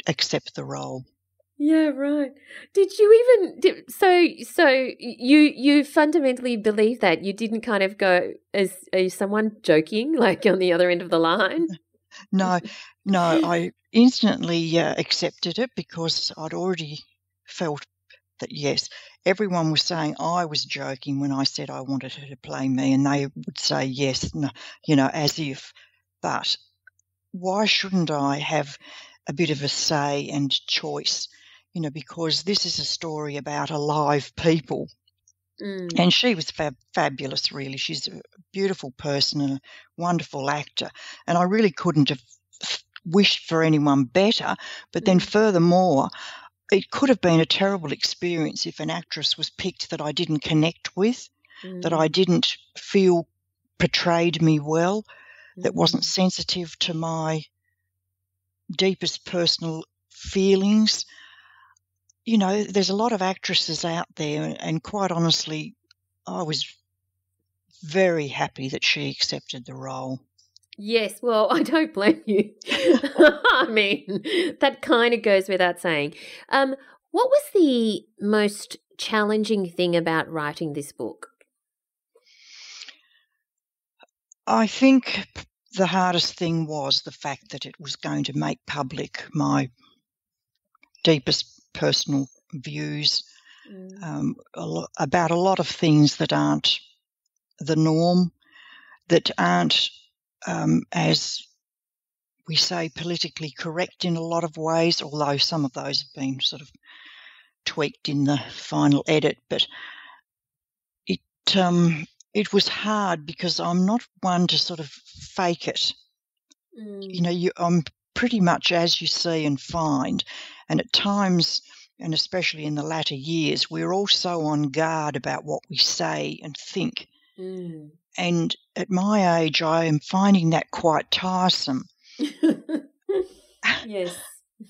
accept the role. Yeah, right. Did you even did, so so you you fundamentally believe that you didn't kind of go as as someone joking [laughs] like on the other end of the line? No, no, I instantly uh, accepted it because I'd already felt that yes, everyone was saying I was joking when I said I wanted her to play me, and they would say yes, no, you know, as if. But why shouldn't I have a bit of a say and choice? You know, because this is a story about alive people. Mm. And she was fab- fabulous, really. She's a beautiful person and a wonderful actor. And I really couldn't have wished for anyone better. But then, mm. furthermore, it could have been a terrible experience if an actress was picked that I didn't connect with, mm. that I didn't feel portrayed me well, mm. that wasn't mm. sensitive to my deepest personal feelings. You know, there's a lot of actresses out there, and quite honestly, I was very happy that she accepted the role. Yes, well, [laughs] I don't blame you. [laughs] [laughs] I mean, that kind of goes without saying. Um, what was the most challenging thing about writing this book? I think the hardest thing was the fact that it was going to make public my deepest personal views mm. um, a lo- about a lot of things that aren't the norm, that aren't um, as we say, politically correct in a lot of ways, although some of those have been sort of tweaked in the final edit. But it um, it was hard because I'm not one to sort of fake it. Mm. You know, you, I'm pretty much as you see and find, and at times. And especially in the latter years, we're all so on guard about what we say and think. Mm. And at my age, I am finding that quite tiresome. [laughs] yes.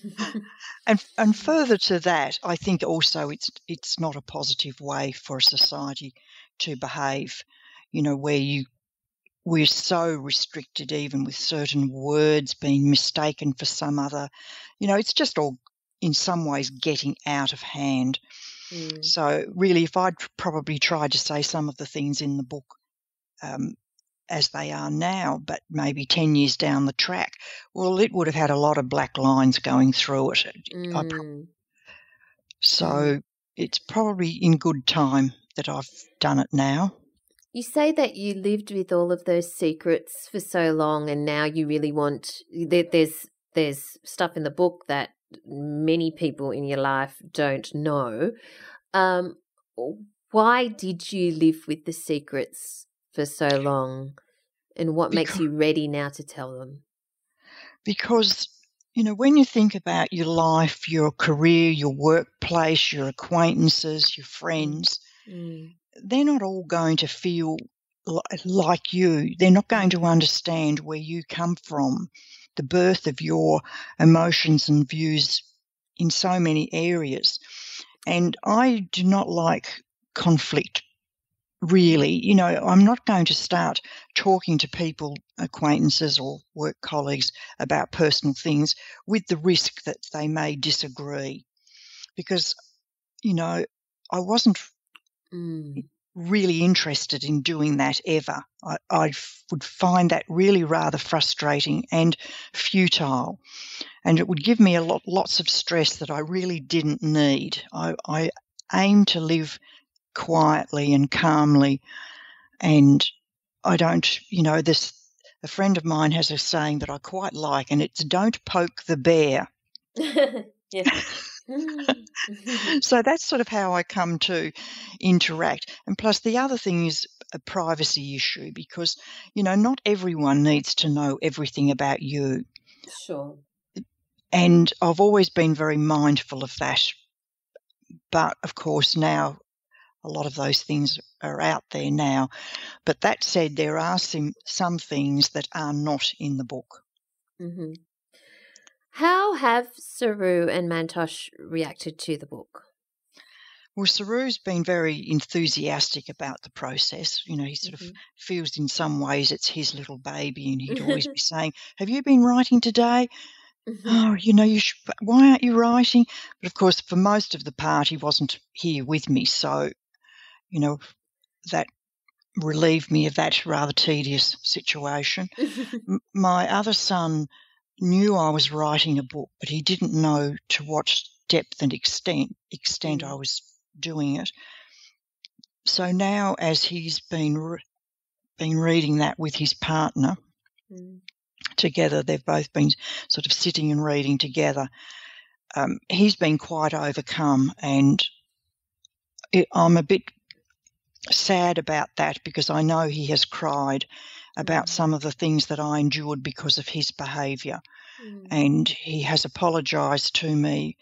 [laughs] and and further to that, I think also it's it's not a positive way for a society to behave. You know, where you we're so restricted even with certain words being mistaken for some other you know it's just all in some ways getting out of hand mm. so really if i'd probably tried to say some of the things in the book um, as they are now, but maybe 10 years down the track, well, it would have had a lot of black lines going through it. Mm. Pro- so mm. it's probably in good time that I've done it now. You say that you lived with all of those secrets for so long, and now you really want. There's there's stuff in the book that many people in your life don't know. Um, why did you live with the secrets for so long? And what because, makes you ready now to tell them? Because, you know, when you think about your life, your career, your workplace, your acquaintances, your friends, mm. they're not all going to feel like you. They're not going to understand where you come from, the birth of your emotions and views in so many areas. And I do not like conflict really. You know, I'm not going to start talking to people, acquaintances or work colleagues about personal things with the risk that they may disagree. Because, you know, I wasn't mm. really interested in doing that ever. I, I would find that really rather frustrating and futile. And it would give me a lot, lots of stress that I really didn't need. I, I aim to live quietly and calmly. And I don't, you know, this, a friend of mine has a saying that I quite like, and it's don't poke the bear. [laughs] [laughs] so that's sort of how I come to interact. And plus, the other thing is a privacy issue because, you know, not everyone needs to know everything about you. Sure. And I've always been very mindful of that. But of course, now a lot of those things are out there now. But that said, there are some, some things that are not in the book. Mm-hmm. How have Saroo and Mantosh reacted to the book? Well, Saroo's been very enthusiastic about the process. You know, he sort mm-hmm. of feels in some ways it's his little baby, and he'd always be [laughs] saying, Have you been writing today? Mm-hmm. Oh, you know, you should, why aren't you writing? But of course, for most of the part, he wasn't here with me, so you know, that relieved me of that rather tedious situation. [laughs] my other son knew I was writing a book, but he didn't know to what depth and extent extent mm. I was doing it. So now, as he's been re- been reading that with his partner mm. together, they've both been sort of sitting and reading together. Um, he's been quite overcome, and it, I'm a bit sad about that because I know he has cried about mm. some of the things that I endured because of his behaviour. Mm. And he has apologised to me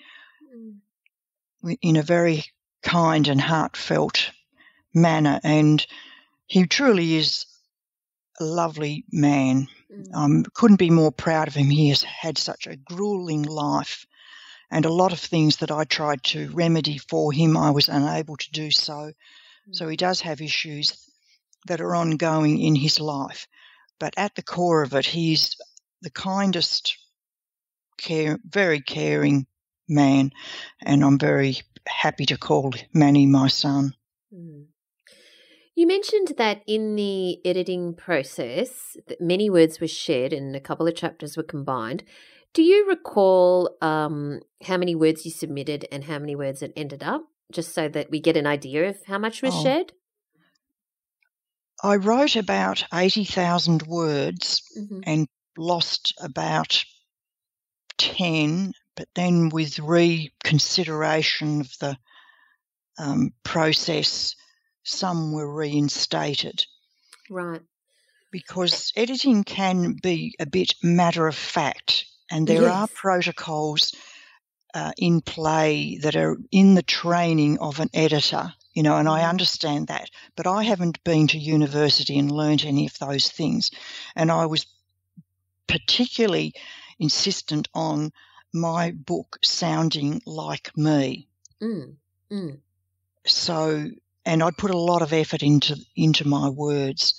mm. in a very kind and heartfelt manner. And he truly is a lovely man. I Um, couldn't be more proud of him. He has had such a grueling life. And a lot of things that I tried to remedy for him, I was unable to do so. So he does have issues that are ongoing in his life. But at the core of it, he's the kindest, care, very caring man. And I'm very happy to call Manny my son. Mm. You mentioned that in the editing process, that many words were shared and a couple of chapters were combined. Do you recall um, how many words you submitted and how many words it ended up? Just so that we get an idea of how much was oh, shared? I wrote about 80,000 words hmm and lost about 10, but then with reconsideration of the um, process, some were reinstated Right. because editing can be a bit matter of fact, and there are protocols uh, in play that are in the training of an editor. You know, and I Mhm. understand that, but I haven't been to university and learnt any of those things. And I was particularly insistent on my book sounding like me. Mm. Mm. So, and I'd put a lot of effort into into my words.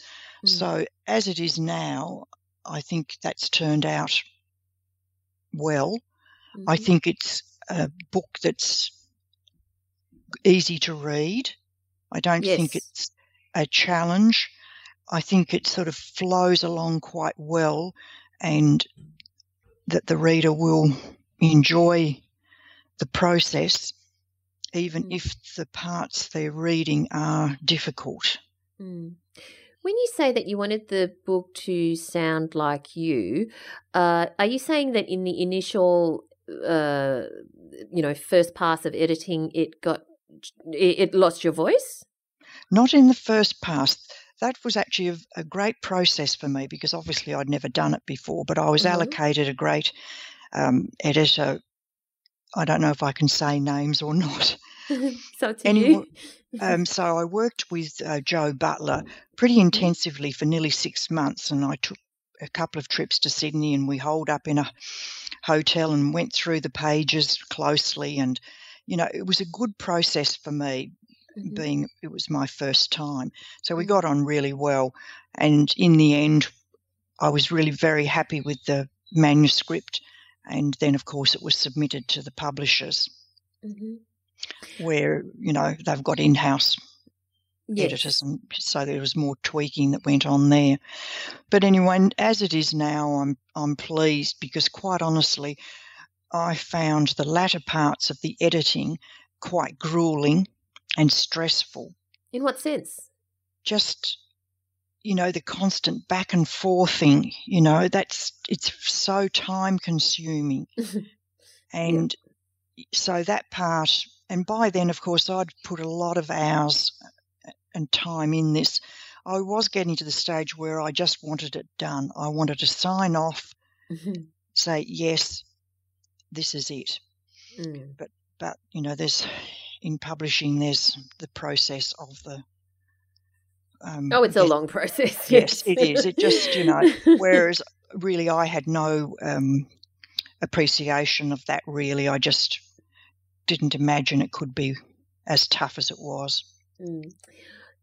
Mm. So, as it is now, I think that's turned out well. I Mhm. think it's a book that's easy to read. I don't think it's a challenge. I think it sort of flows along quite well and that the reader will enjoy the process, even Mm. if the parts they're reading are difficult. Mm. When you say that you wanted the book to sound like you, uh, are you saying that in the initial, uh, you know, first pass of editing, it got it, it lost your voice? Not in the first pass. That was actually a, a great process for me because obviously I'd never done it before, but I was Mhm. allocated a great um, editor. I don't know if I can say names or [laughs] not. so to Anyway, you. Um, [laughs] so I worked with uh, Joe Butler pretty intensively for nearly six months, and I took a couple of trips to Sydney, and we holed up in a hotel and went through the pages closely, and you know it was a good process for me, Mhm. being it was my first time. So we Mm. got on really well, and in the end, I was really very happy with the manuscript, and then of course it was submitted to the publishers, Mhm. where you know they've got in-house editors, and so there was more tweaking that went on there. But anyway, as it is now, I'm I'm pleased because quite honestly, I found the latter parts of the editing quite grueling and stressful. In what sense? Just you know the constant back and forthing. You know that's it's so time consuming, [laughs] and so that part. And by then, of course, I'd put a lot of hours and time in this, I was getting to the stage where I just wanted it done. I wanted to sign off, Mhm. say, yes, this is it. Mm. But, you know, there's in publishing, there's the process of the. Um, Oh, it's a [laughs] yes- long process. Yes, it is. It just, you know, [laughs] Whereas really, I had no um, appreciation of that, really. I just didn't imagine it could be as tough as it was. Mm.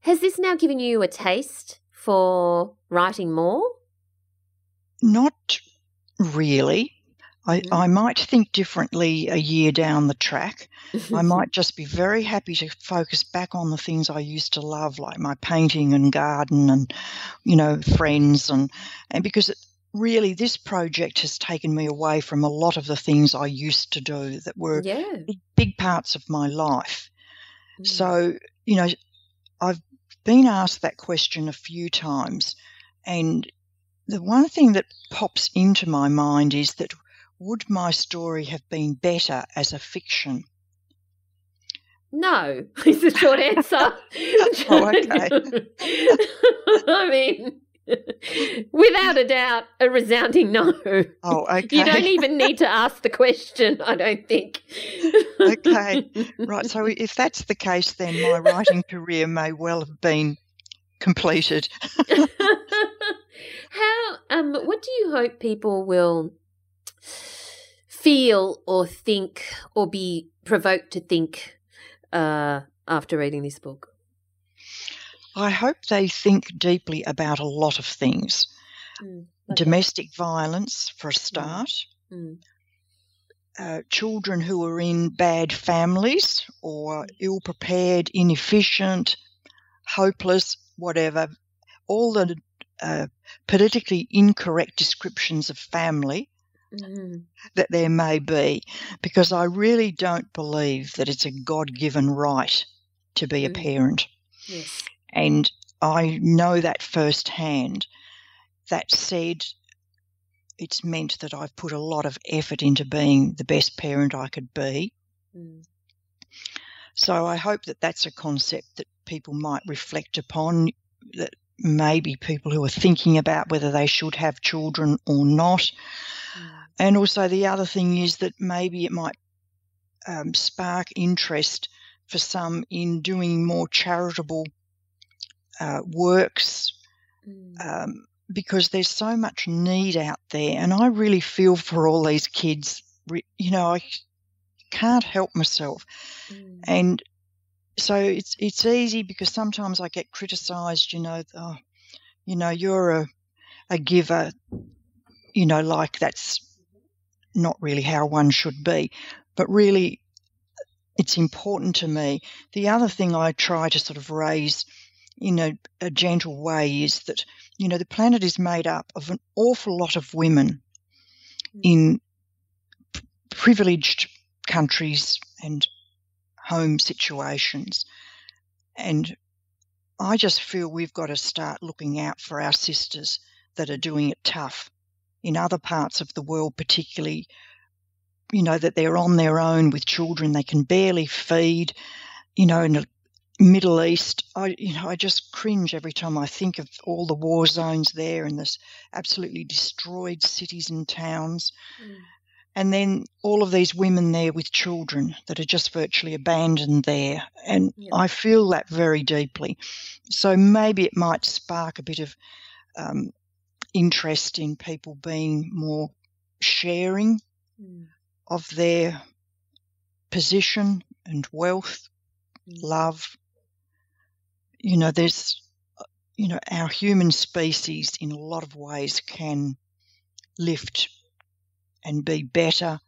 Has this now given you a taste for writing more? Not really. I, Mm. I might think differently a year down the track. I [laughs] might just be very happy to focus back on the things I used to love, like my painting and garden and, you know, friends. And, and because it, really this project has taken me away from a lot of the things I used to do that were yeah. big, big parts of my life. Mm. So, you know, I've been asked that question a few times. And the one thing that pops into my mind is that would my story have been better as a fiction? No, [laughs] is the short answer. [laughs] Oh, okay. [laughs] I mean, [laughs] without a doubt, a resounding no. Oh, okay. [laughs] You don't even need to ask the question, I don't think. Okay. [laughs] Right. So, if that's the case, then my writing career may well have been completed. How um what do you hope people will feel or think or be provoked to think uh after reading this book? I hope they think deeply about a lot of things. Mm, okay. Domestic violence, for a start. Mm, uh, children who are in bad families or ill prepared, inefficient, hopeless, whatever, all the uh, politically incorrect descriptions of family mhm, that there may be, because I really don't believe that it's a God given right to be a Mm. parent. Yes. And I know that firsthand. That said, it's meant that I've put a lot of effort into being the best parent I could be. Mm. So I hope that that's a concept that people might reflect upon, that maybe people who are thinking about whether they should have children or not. Mm. And also, the other thing is that maybe it might um, spark interest for some in doing more charitable uh, works mm. um, because there's so much need out there. And I really feel for all these kids. You know, I can't help myself. Mm. And so it's it's easy because sometimes I get criticised. You know, oh, you know, you're a a giver. You know, like that's not really how one should be. But really, it's important to me. The other thing I try to sort of raise in a, a gentle way is that, you know, the planet is made up of an awful lot of women mm. in privileged countries and home situations. And I just feel we've got to start looking out for our sisters that are doing it tough in other parts of the world, particularly, you know, that they're on their own with children, they can barely feed, you know, in the Middle East, I, you know, I just cringe every time I think of all the war zones there and this absolutely destroyed cities and towns. Mm. And then all of these women there with children that are just virtually abandoned there. And yeah. I feel that very deeply. So maybe it might spark a bit of um, interest in people being more sharing mm. of their position and wealth, mm. love. You know, there's, you know, our human species in a lot of ways can lift and be better.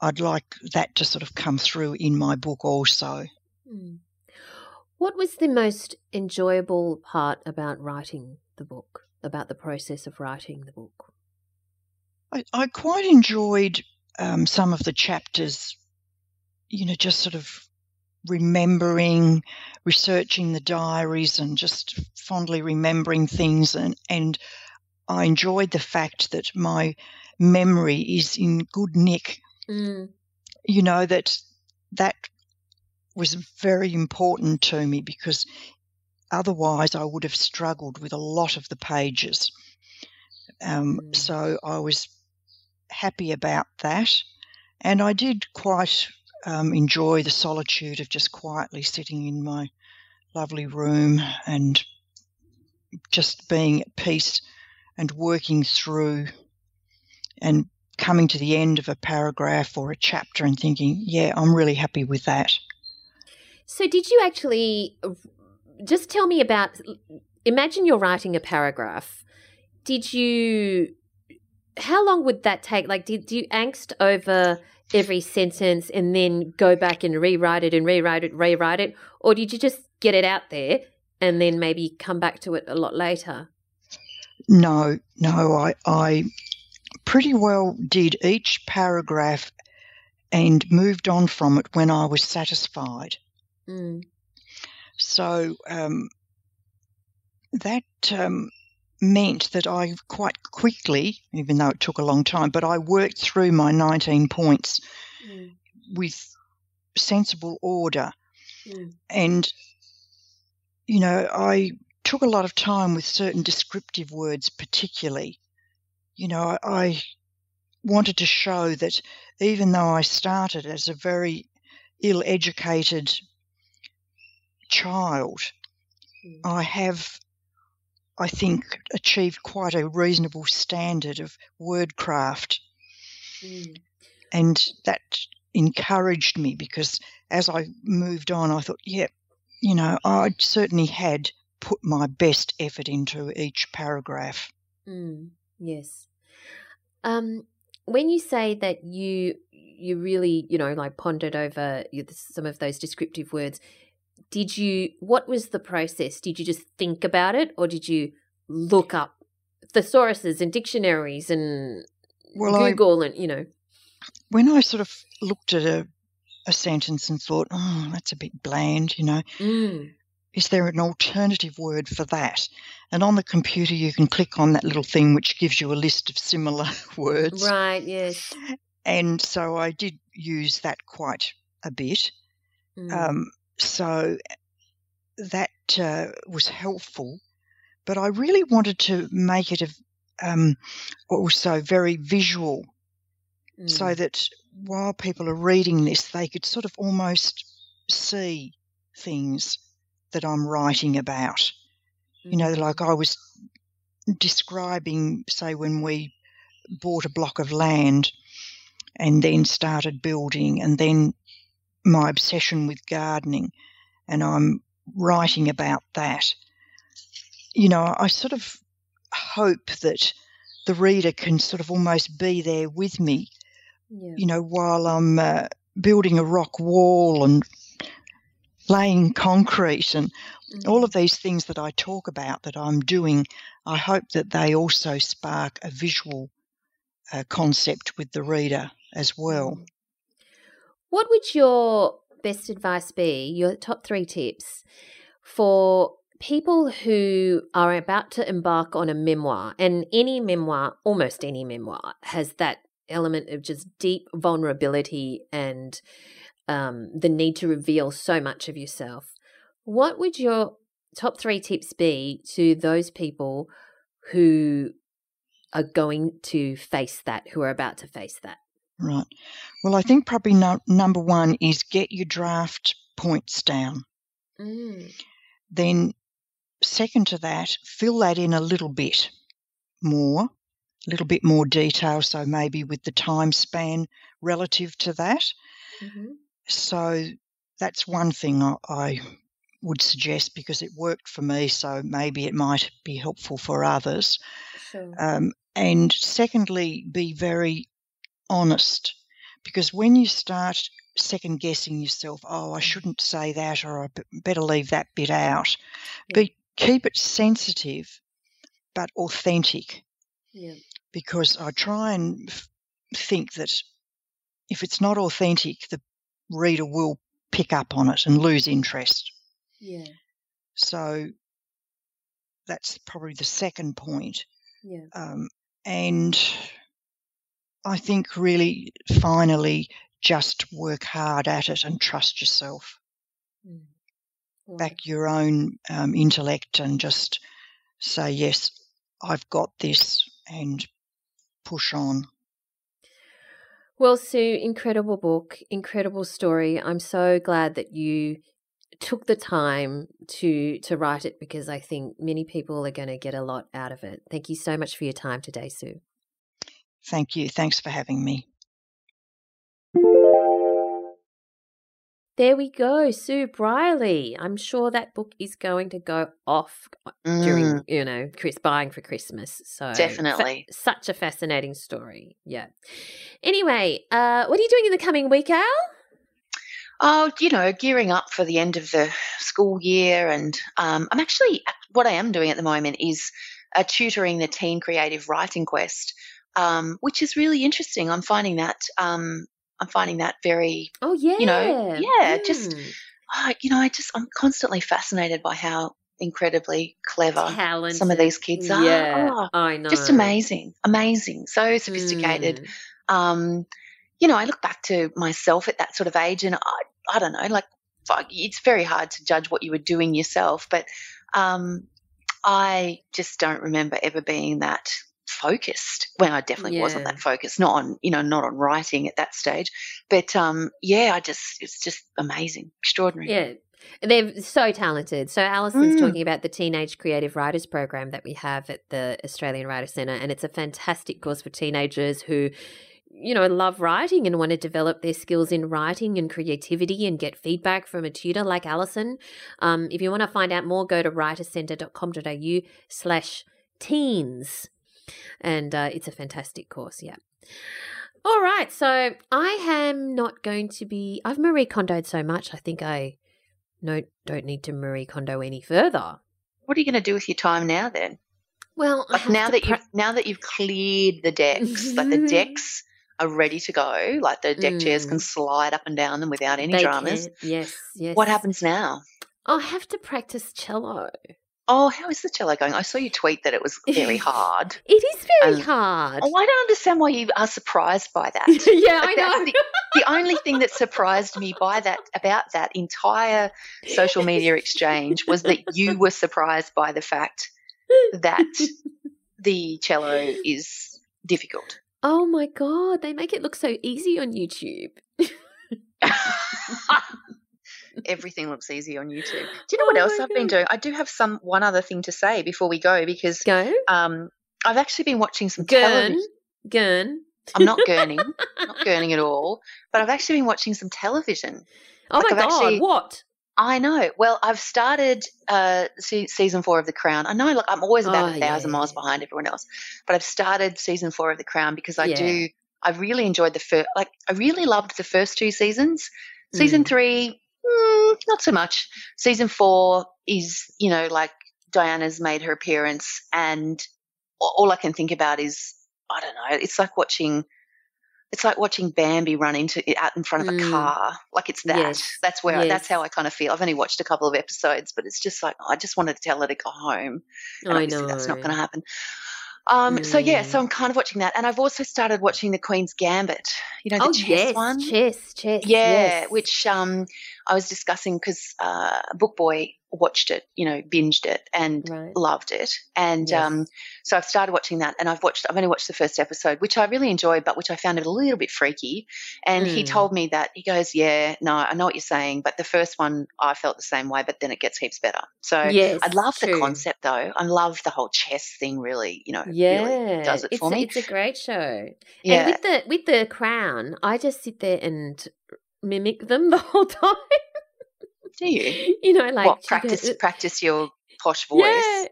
I'd like that to sort of come through in my book also. Mm. What was the most enjoyable part about writing the book? about the process of writing the book? I, I quite enjoyed um, some of the chapters, you know, just sort of remembering, researching the diaries and just fondly remembering things. And, and I enjoyed the fact that my memory is in good nick. Mm. You know, that that was very important to me because Otherwise, I would have struggled with a lot of the pages. Um, mm. So I was happy about that. And I did quite um, enjoy the solitude of just quietly sitting in my lovely room and just being at peace and working through and coming to the end of a paragraph or a chapter and thinking, yeah, I'm really happy with that. So, did you actually just tell me about imagine you're writing a paragraph. Did you how long would that take? Like did you angst over every sentence and then go back and rewrite it and rewrite it, rewrite it? Or did you just get it out there and then maybe come back to it a lot later? No, no, I I pretty well did each paragraph and moved on from it when I was satisfied. Mm. So um, that um, meant that I quite quickly, even though it took a long time, but I worked through my 19 points mm. with sensible order. Mm. And, you know, I took a lot of time with certain descriptive words, particularly. You know, I, I wanted to show that even though I started as a very ill educated child, mm. I have, I think, achieved quite a reasonable standard of wordcraft. Mm. And that encouraged me because as I moved on, I thought, yeah, you know, I certainly had put my best effort into each paragraph. Mm, yes. Um, when you say that you you really you know like pondered over some of those descriptive words, did you what was the process did you just think about it or did you look up thesauruses and dictionaries and well, google I, and you know when i sort of looked at a, a sentence and thought oh that's a bit bland you know mm. is there an alternative word for that? And on the computer, you can click on that little thing which gives you a list of similar [laughs] words. Right, yes. And so I did use that quite a bit. Mm. Um, so that uh, was helpful. But I really wanted to make it a, um, also very visual so Mm. that while people are reading this, they could sort of almost see things that I'm writing about. You know, like I was describing, say, when we bought a block of land and then started building, and then my obsession with gardening, and I'm writing about that. You know, I sort of hope that the reader can sort of almost be there with me Yeah. you know, while I'm uh, building a rock wall and laying concrete and all Mhm. of these things that I talk about that I'm doing, I hope that they also spark a visual uh, concept with the reader as well. What would your best advice be, your top three tips for people who are about to embark on a memoir? And any memoir, almost any memoir, has that element of just deep vulnerability and um, the need to reveal so much of yourself. What would your top three tips be to those people who are going to face that, who are about to face that? Right. Well, I think probably no, number one is get your draft points down. Mm. Then, second to that, fill that in a little bit more, a little bit more detail. So maybe with the time span relative to that. hmm So that's one thing I, I would suggest because it worked for me. So maybe it might be helpful for others. Sure. Um, and secondly, be very honest because when you start second guessing yourself, oh, I shouldn't say that or I better leave that bit out, Yeah. be, keep it sensitive but authentic yeah. because I try and f- think that if it's not authentic, the reader will pick up on it and lose interest. Yeah. So that's probably the second point. Yeah. Um, and I think really finally just work hard at it and trust yourself, Mm. back your own um, intellect and just say, yes, I've got this and push on. Well, Sue, incredible book, incredible story. I'm so glad that you took the time to to write it because I think many people are going to get a lot out of it. Thank you so much for your time today, Sue. Thank you. Thanks for having me. There we go, Sue Briley. I'm sure that book is going to go off during, Mm, you know, Chris buying for Christmas. So fa- Definitely. such a fascinating story. Yeah. Anyway, uh, what are you doing in the coming week, Al? Oh, you know, gearing up for the end of the school year, and um, I'm actually what I am doing at the moment is uh, tutoring the Teen Creative Writing Quest, um, which is really interesting. I'm finding that um, I'm finding that very, Oh yeah. you know, yeah, just Mm. oh, you know, I just I'm constantly fascinated by how incredibly clever talented. some of these kids are. Yeah, Oh, I know. just amazing, amazing, so sophisticated. Mm. um, you know, I look back to myself at that sort of age, and I, I don't know, like, fuck, it's very hard to judge what you were doing yourself, but um, I just don't remember ever being that focused. Well, I definitely wasn't that focused, not on, you know, not on writing at that stage, but um, yeah, I just, it's just amazing, extraordinary. Yeah. They're so talented. So Allison's Mm. talking about the Teenage Creative Writers Program that we have at the Australian Writer Centre, and it's a fantastic course for teenagers who, you know, love writing and want to develop their skills in writing and creativity and get feedback from a tutor like Alison. Um, if you want to find out more, go to writercentre.com.au slash teens. And uh, it's a fantastic course, yeah. All right, so I am not going to be. I've Marie Kondoed so much. I think I no don't need to Marie Kondo any further. What are you going to do with your time now then? Well, Like now that pra- you've now that you've cleared the decks, like the [laughs] decks are ready to go, like the deck chairs can Mm. slide up and down them without any They dramas. can- Yes, yes. What happens now? I'll have to practice cello. Oh, how is the cello going? I saw you tweet that it was very [laughs] hard. It is very Um, hard. Oh, I don't understand why you are surprised by that. [laughs] yeah, I Like, that's know. The, the only thing that surprised me by that about that entire social media exchange was that you were surprised by the fact that the cello is difficult. Oh my god, they make it look so easy on YouTube. [laughs] Everything looks easy on YouTube. Do you know what Oh else my I've been doing? I do have some one other thing to say before we go because Go. um, I've actually been watching some Gurn. television. Gurn. I'm not gurning, not [laughs] gurning at all, but I've actually been watching some television. Oh Like, my I've god, actually- what? I know. Well, I've started uh, season four of The Crown. I know, look, I'm always about Oh, a thousand yeah. miles behind everyone else, but I've started season four of The Crown because I Yeah. do. I really enjoyed the first. Like, I really loved the first two seasons. Season Mm. three, mm, not so much. Season four is, you know, like Diana's made her appearance, and all I can think about is, I don't know. It's like watching. It's like watching Bambi run into out in front of a Mm. car. Like it's that. Yes, That's where. I, that's how I kind of feel. I've only watched a couple of episodes, but it's just like I just wanted to tell her to go home. And I obviously know. that's not going to happen. Um, So yeah, so Mm. I'm kind of watching that, and I've also started watching the Queen's Gambit. You know, the Oh chess yes, one. chess, chess. Yeah, yes. which um, I was discussing because uh, Book Boy watched it, you know, binged it and Right. loved it, and Yes. um, so I've started watching that, and I've watched. I've only watched the first episode, which I really enjoyed, but which I found it a little bit freaky. And he Mm. told me that he goes, "Yeah, no, I know what you're saying, but the first one I felt the same way, but then it gets heaps better." So yes, I love the concept, though. I love the whole chess thing. Really, you know, Yeah, really does it it's for a, me. it's a great show. Yeah. And with the with the crown, I just sit there and mimic them the [laughs] whole time. Do you? you know, like what practice? goes- practice your posh voice.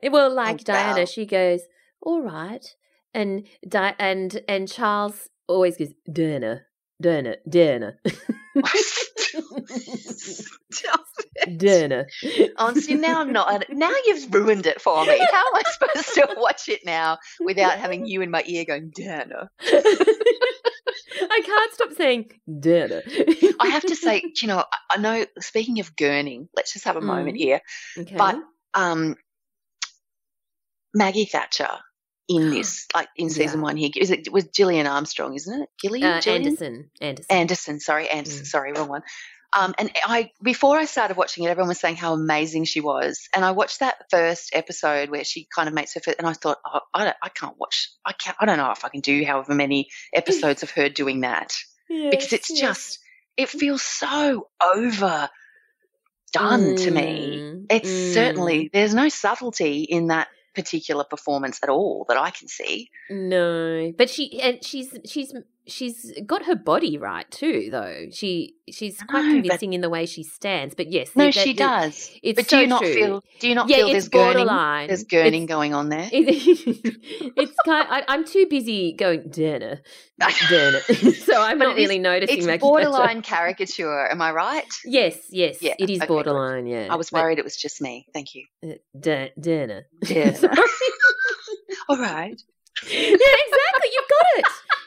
Yeah, well, oh, like Oh, Diana, wow. she goes, "All right," and Di- and and Charles always goes, "Diana, Diana, Diana." [laughs] It. Oh, see, now I'm not. Now you've ruined it for me. How am I supposed to [laughs] watch it now without having you in my ear going, Dana? I can't stop saying Dana. I have to say, you know, I- know, speaking of gurning, let's just have a moment Mm. here. okay. But um, Maggie Thatcher in [gasps] this, like in season Yeah. one here, is it was Gillian Armstrong, isn't it? Gillian? uh, Anderson, Anderson. Anderson, sorry, Anderson, Mm. sorry, wrong one. Um, and I before I started watching it, everyone was saying how amazing she was, and I watched that first episode where she kind of makes her first, and I thought, oh, I, don't, I can't watch, I can't, I don't know if I can do however many [laughs] episodes of her doing that because it's Yes, yes. just, it feels so over done to me. Mm, It's mm. certainly there's no subtlety in that particular performance at all that I can see. No, but she and she's she's she's got her body right too, though. She she's quite know, but- convincing in the way she stands. But yes, No, she does. It's but do so you not true. feel? Do you not yeah, feel there's gurning? There's gurning It's, going on there. it- [laughs] it's kind. I, I'm too busy going Dana, Dana, [laughs] [laughs] so I'm not it is- really noticing. It's borderline caricature. Am I right? Yes, yes, Yeah, it is okay, good. borderline. Yeah, I was but- worried it was just me. Thank you. uh, Da- Dana. All right. yeah, exactly. You've got it.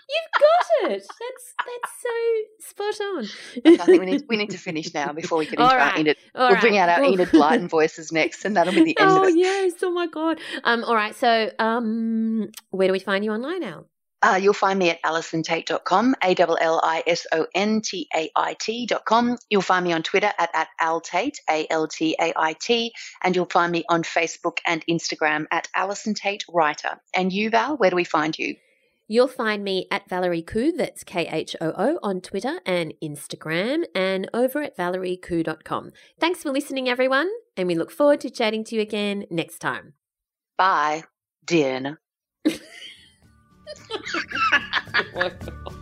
You've got it. That's that's so spot on. I think we need we need to finish now before we get into All our. Enid. All we'll bring out our Well- Enid Blyton voices next, and that'll be the end [laughs] oh of it. yes! Oh my god. Um. All right. So, um, where do we find you online now? Uh, you'll find me at allisontait.com, A L L I S O N T A I T.com. You'll find me on Twitter at, at altait, A L T A I T, and you'll find me on Facebook and Instagram at Allison Tait Writer. And you, Val, where do we find you? You'll find me at Valerie Khoo, that's K H O O, on Twitter and Instagram, and over at valeriekhoo.com. Thanks for listening, everyone, and we look forward to chatting to you again next time. Bye, Diana. [laughs] Oh